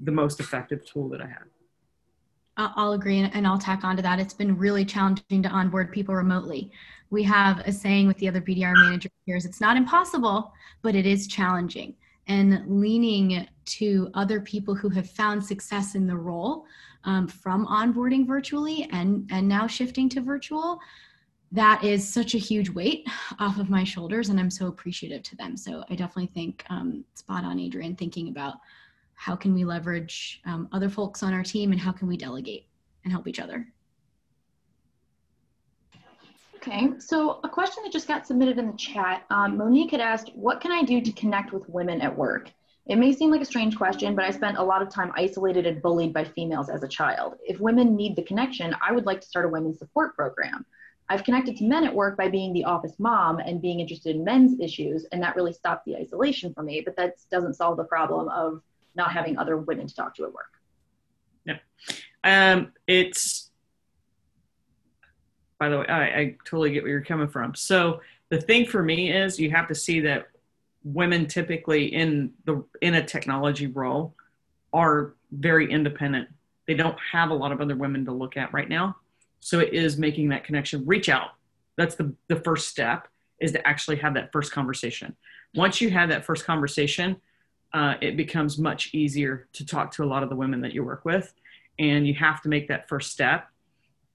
the most effective tool that I have. I'll agree and I'll tack onto that. It's been really challenging to onboard people remotely. We have a saying with the other BDR manager peers it's not impossible, but it is challenging. And leaning to other people who have found success in the role um, from onboarding virtually and, and now shifting to virtual, that is such a huge weight off of my shoulders. And I'm so appreciative to them. So I definitely think um, spot on, Adrienne, thinking about how can we leverage um, other folks on our team and how can we delegate and help each other okay so a question that just got submitted in the chat um, monique had asked what can i do to connect with women at work it may seem like a strange question but i spent a lot of time isolated and bullied by females as a child if women need the connection i would like to start a women's support program I've connected to men at work by being the office mom and being interested in men's issues, and that really stopped the isolation for me. But that doesn't solve the problem of not having other women to talk to at work. Yeah. Um, it's, by the way, I, I totally get where you're coming from. So the thing for me is you have to see that women typically in the in a technology role are very independent. They don't have a lot of other women to look at right now. So it is making that connection. Reach out. That's the, the first step is to actually have that first conversation. Once you have that first conversation, uh, it becomes much easier to talk to a lot of the women that you work with. And you have to make that first step.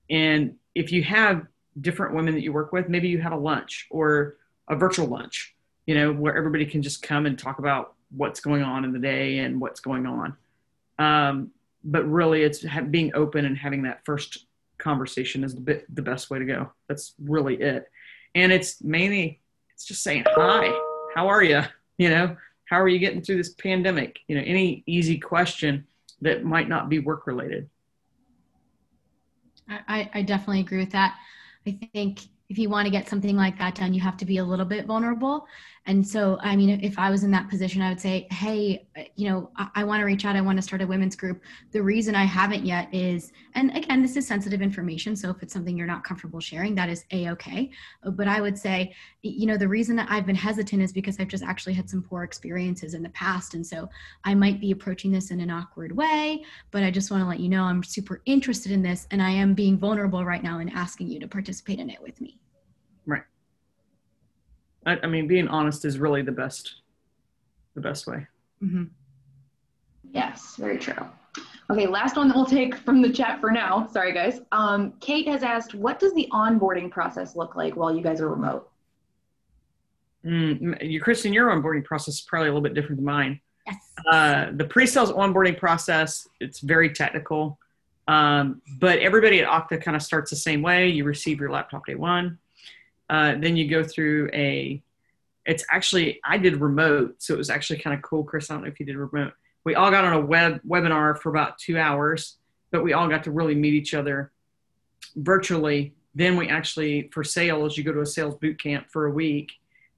And if you have different women that you work with, maybe you have a lunch or a virtual lunch, you know, where everybody can just come and talk about what's going on in the day and what's going on. Um, but really, it's being open and having that first conversation is the, bit, the best way to go. That's really it. And it's mainly, it's just saying, hi, how are you? You know, how are you getting through this pandemic? You know, any easy question that might not be work related. I, I definitely agree with that. I think if you want to get something like that done, you have to be a little bit vulnerable. And so, I mean, if I was in that position, I would say, hey, uh, you know, I, I want to reach out. I want to start a women's group. The reason I haven't yet is, and again, this is sensitive information. So if it's something you're not comfortable sharing, that is a okay. Uh, but I would say, you know, the reason that I've been hesitant is because I've just actually had some poor experiences in the past. And so I might be approaching this in an awkward way, but I just want to let you know I'm super interested in this and I am being vulnerable right now and asking you to participate in it with me. Right. I, I mean, being honest is really the best, the best way. Mm-hmm. Yes, very true. Okay, last one that we'll take from the chat for now. Sorry, guys. Um, Kate has asked, what does the onboarding process look like while you guys are remote? Mm, you, Kristen, your onboarding process is probably a little bit different than mine. Yes. Uh, the pre-sales onboarding process, it's very technical. Um, but everybody at Okta kind of starts the same way. You receive your laptop day one. Uh, then you go through a, it's actually, I did remote. So it was actually kind of cool. Chris, I don't know if you did remote. we all got on a web webinar for about two hours, but we all got to really meet each other virtually. Then we actually, for sales, you go to a sales boot camp for a week.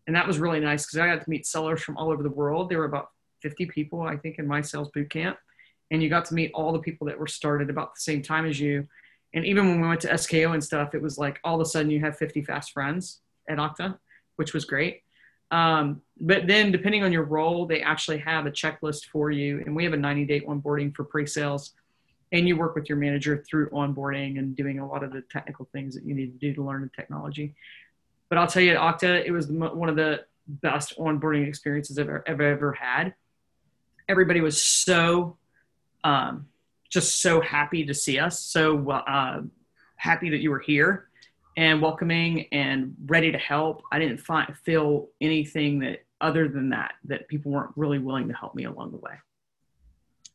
And that was really nice because I got to meet sellers from all over the world. There were about 50 people, I think, in my sales boot camp. And you got to meet all the people that were started about the same time as you. And even when we went to SKO and stuff, it was like all of a sudden you have 50 fast friends at Okta, which was great. Um, but then, depending on your role, they actually have a checklist for you, and we have a 90 day onboarding for pre sales. And you work with your manager through onboarding and doing a lot of the technical things that you need to do to learn the technology. But I'll tell you, at Okta, it was one of the best onboarding experiences I've ever, ever, ever had. Everybody was so, um, just so happy to see us, so uh, happy that you were here and welcoming and ready to help. I didn't find, feel anything that other than that, that people weren't really willing to help me along the way.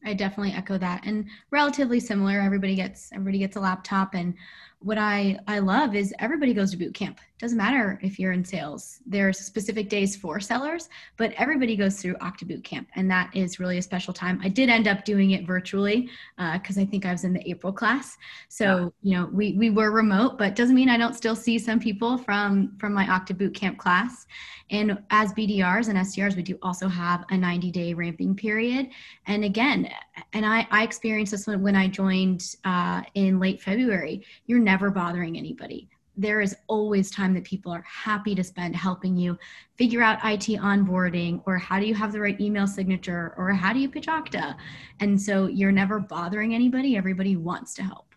I definitely echo that and relatively similar. Everybody gets, everybody gets a laptop and what I, I love is everybody goes to boot camp. Doesn't matter if you're in sales. There's specific days for sellers, but everybody goes through Okta Boot Camp, and that is really a special time. I did end up doing it virtually because uh, I think I was in the April class. So you know, we we were remote, but doesn't mean I don't still see some people from from my Okta Boot Camp class. And as BDRs and SDRs, we do also have a 90 day ramping period. And again, and I I experienced this when, when I joined uh, in late February. You're never bothering anybody there is always time that people are happy to spend helping you figure out IT onboarding or how do you have the right email signature or how do you pitch Okta. And so you're never bothering anybody, everybody wants to help.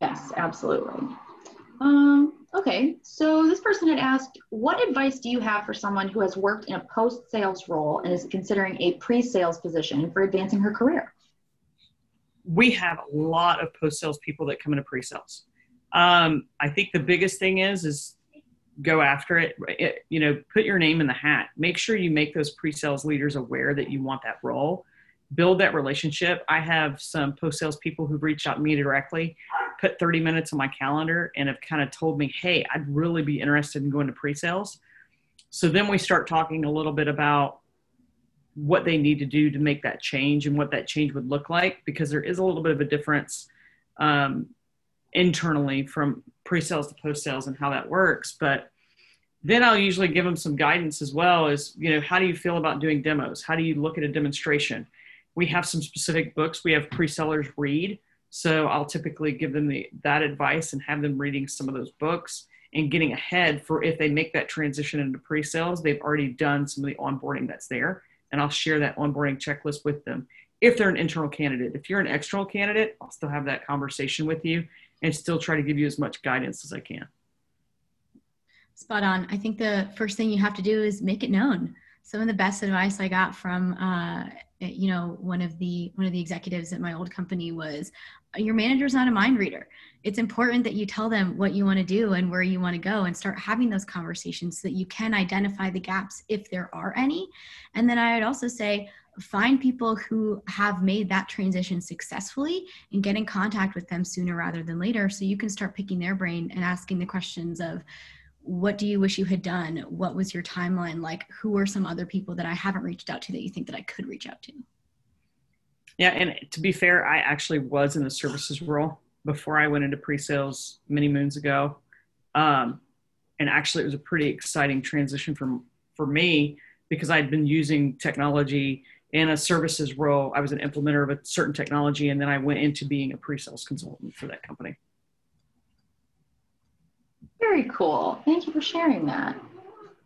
Yes, absolutely. Um, okay, so this person had asked, what advice do you have for someone who has worked in a post sales role and is considering a pre sales position for advancing her career? we have a lot of post sales people that come into pre sales. Um, I think the biggest thing is is go after it. it. You know, put your name in the hat. Make sure you make those pre sales leaders aware that you want that role. Build that relationship. I have some post sales people who've reached out to me directly, put 30 minutes on my calendar, and have kind of told me, "Hey, I'd really be interested in going to pre sales." So then we start talking a little bit about what they need to do to make that change and what that change would look like because there is a little bit of a difference um, internally from pre-sales to post-sales and how that works but then i'll usually give them some guidance as well as you know how do you feel about doing demos how do you look at a demonstration we have some specific books we have pre-sellers read so i'll typically give them the, that advice and have them reading some of those books and getting ahead for if they make that transition into pre-sales they've already done some of the onboarding that's there and I'll share that onboarding checklist with them. If they're an internal candidate, if you're an external candidate, I'll still have that conversation with you and still try to give you as much guidance as I can. Spot on. I think the first thing you have to do is make it known. Some of the best advice I got from, uh, you know, one of the one of the executives at my old company was, "Your manager's not a mind reader it's important that you tell them what you want to do and where you want to go and start having those conversations so that you can identify the gaps if there are any. And then I would also say, find people who have made that transition successfully and get in contact with them sooner rather than later so you can start picking their brain and asking the questions of what do you wish you had done what was your timeline like who are some other people that i haven't reached out to that you think that i could reach out to yeah and to be fair i actually was in the services role before I went into pre-sales many moons ago. Um, and actually, it was a pretty exciting transition for for me because I'd been using technology in a services role. I was an implementer of a certain technology, and then I went into being a pre-sales consultant for that company. Very cool. Thank you for sharing that.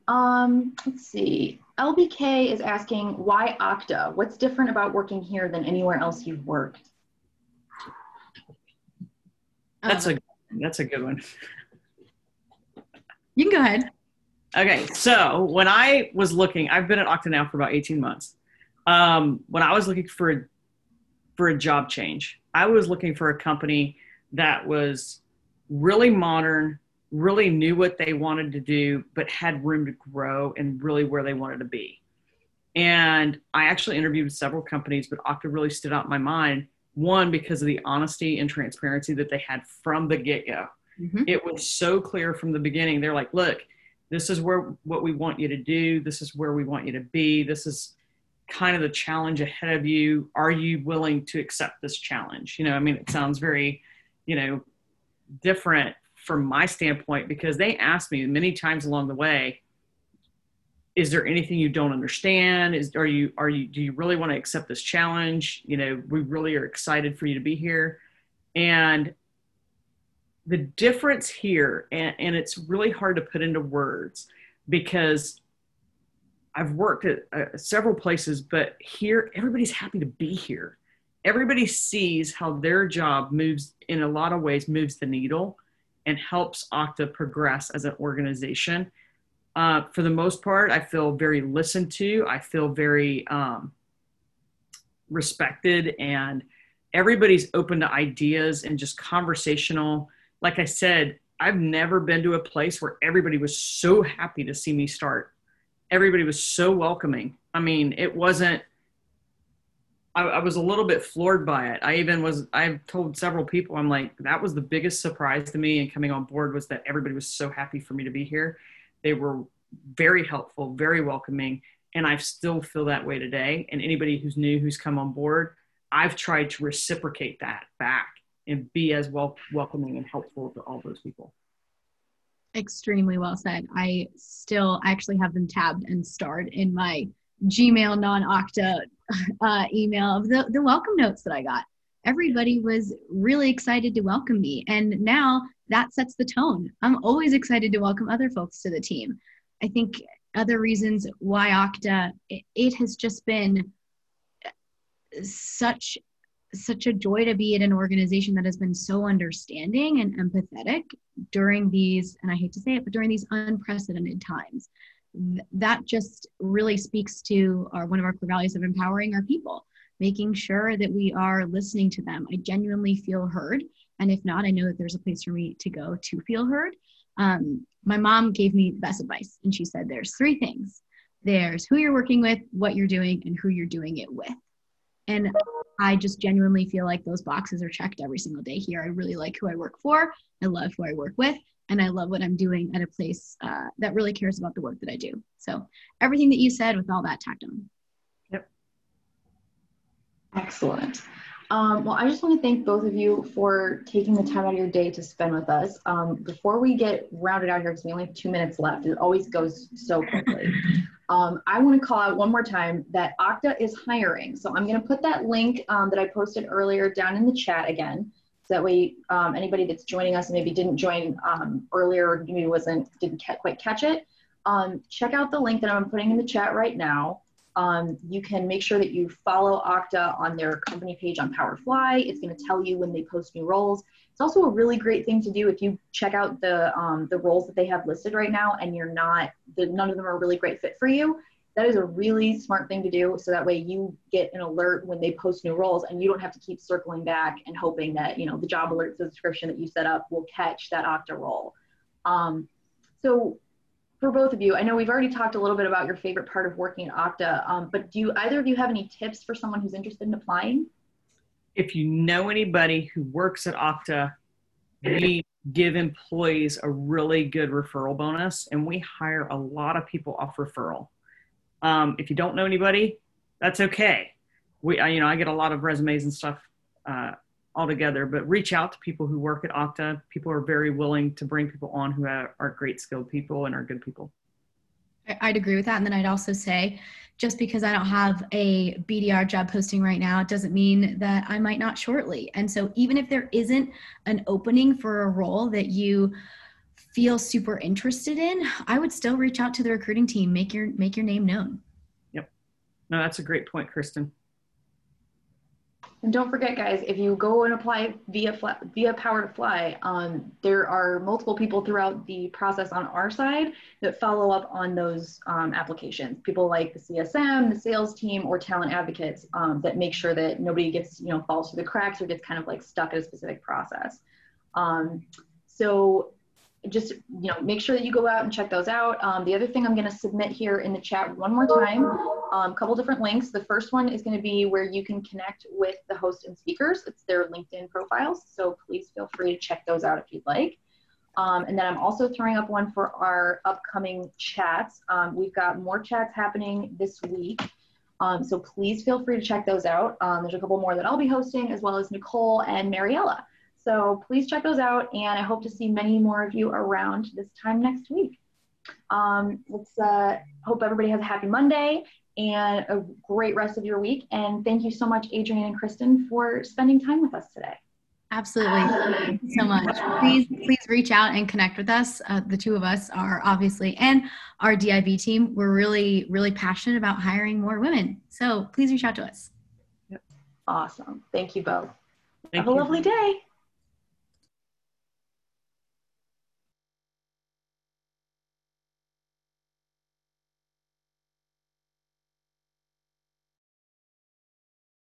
Um, let's see. LBK is asking why Okta? What's different about working here than anywhere else you've worked? That's a that's a good one. You can go ahead. Okay, so when I was looking, I've been at Okta now for about 18 months. Um, when I was looking for a, for a job change, I was looking for a company that was really modern, really knew what they wanted to do, but had room to grow and really where they wanted to be. And I actually interviewed with several companies, but Okta really stood out in my mind. One because of the honesty and transparency that they had from the get-go. Mm-hmm. it was so clear from the beginning. They're like look this is where what we want you to do. This is where we want you to be. This is kind of the challenge ahead of you. Are you willing to accept this challenge? You know i mean it sounds very you know different from my standpoint because they asked me many times along the way is there anything you don't understand? Is are you are you do you really want to accept this challenge? You know we really are excited for you to be here. And the difference here and, and it's really hard to put into words because i've worked at uh, several places but here everybody's happy to be here. Everybody sees how their job moves in a lot of ways moves the needle and helps okta progress as an organization uh, for the most part, I feel very listened to. I feel very um, respected, and everybody's open to ideas and just conversational. Like I said, I've never been to a place where everybody was so happy to see me start. Everybody was so welcoming. I mean, it wasn't. I, I was a little bit floored by it. I even was. I've told several people. I'm like, that was the biggest surprise to me. And coming on board was that everybody was so happy for me to be here they were very helpful, very welcoming, and I still feel that way today. And anybody who's new who's come on board, I've tried to reciprocate that back and be as well welcoming and helpful to all those people. Extremely well said. I still actually have them tabbed and starred in my Gmail non-Okta (laughs) uh, email of the, the welcome notes that I got. Everybody was really excited to welcome me. And now that sets the tone. I'm always excited to welcome other folks to the team. I think other reasons why Okta, it, it has just been such such a joy to be at an organization that has been so understanding and empathetic during these and i hate to say it but during these unprecedented times that just really speaks to our one of our core values of empowering our people making sure that we are listening to them i genuinely feel heard and if not, I know that there's a place for me to go to feel heard. Um, my mom gave me the best advice, and she said there's three things there's who you're working with, what you're doing, and who you're doing it with. And I just genuinely feel like those boxes are checked every single day here. I really like who I work for, I love who I work with, and I love what I'm doing at a place uh, that really cares about the work that I do. So, everything that you said with all that tacked on. Yep. Excellent. Um, well, I just want to thank both of you for taking the time out of your day to spend with us. Um, before we get rounded out here, because we only have two minutes left, it always goes so quickly. Um, I want to call out one more time that Okta is hiring. So I'm going to put that link um, that I posted earlier down in the chat again. That way, um, anybody that's joining us maybe didn't join um, earlier, or maybe wasn't didn't quite catch it. check out the link that I'm putting in the chat right now. Um, you can make sure that you follow Okta on their company page on Powerfly. It's going to tell you when they post new roles. It's also a really great thing to do if you check out the um, the roles that they have listed right now and you're not the, none of them are a really great fit for you. That is a really smart thing to do. So that way you get an alert when they post new roles and you don't have to keep circling back and hoping that you know the job alert subscription that you set up will catch that Okta role. Um, so for both of you, I know we've already talked a little bit about your favorite part of working at Okta um, but do you, either of you have any tips for someone who's interested in applying? If you know anybody who works at Okta we give employees a really good referral bonus, and we hire a lot of people off referral. Um, if you don't know anybody, that's okay. We, you know, I get a lot of resumes and stuff uh, altogether, but reach out to people who work at Okta. People are very willing to bring people on who are, are great skilled people and are good people. I'd agree with that. And then I'd also say, just because I don't have a BDR job posting right now, it doesn't mean that I might not shortly. And so, even if there isn't an opening for a role that you feel super interested in, I would still reach out to the recruiting team, make your make your name known. Yep. No, that's a great point, Kristen. And don't forget, guys, if you go and apply via via Power to Fly, um, there are multiple people throughout the process on our side that follow up on those um, applications. People like the CSM, the sales team, or talent advocates um, that make sure that nobody gets you know falls through the cracks or gets kind of like stuck at a specific process. Um, so just you know make sure that you go out and check those out um, the other thing i'm going to submit here in the chat one more time a um, couple different links the first one is going to be where you can connect with the host and speakers it's their linkedin profiles so please feel free to check those out if you'd like Um, and then I'm also throwing up one for our upcoming chats. Um, we've got more chats happening this week. Um, so please feel free to check those out. Um, there's a couple more that I'll be hosting, as well as Nicole and Mariella. So please check those out, and I hope to see many more of you around this time next week. Um, let's uh, hope everybody has a happy Monday and a great rest of your week. And thank you so much, Adrienne and Kristen, for spending time with us today. Absolutely. Thank you so much. Please, please reach out and connect with us. Uh, the two of us are obviously, and our DIB team, we're really, really passionate about hiring more women. So please reach out to us. Awesome. Thank you both. Thank Have you. a lovely day.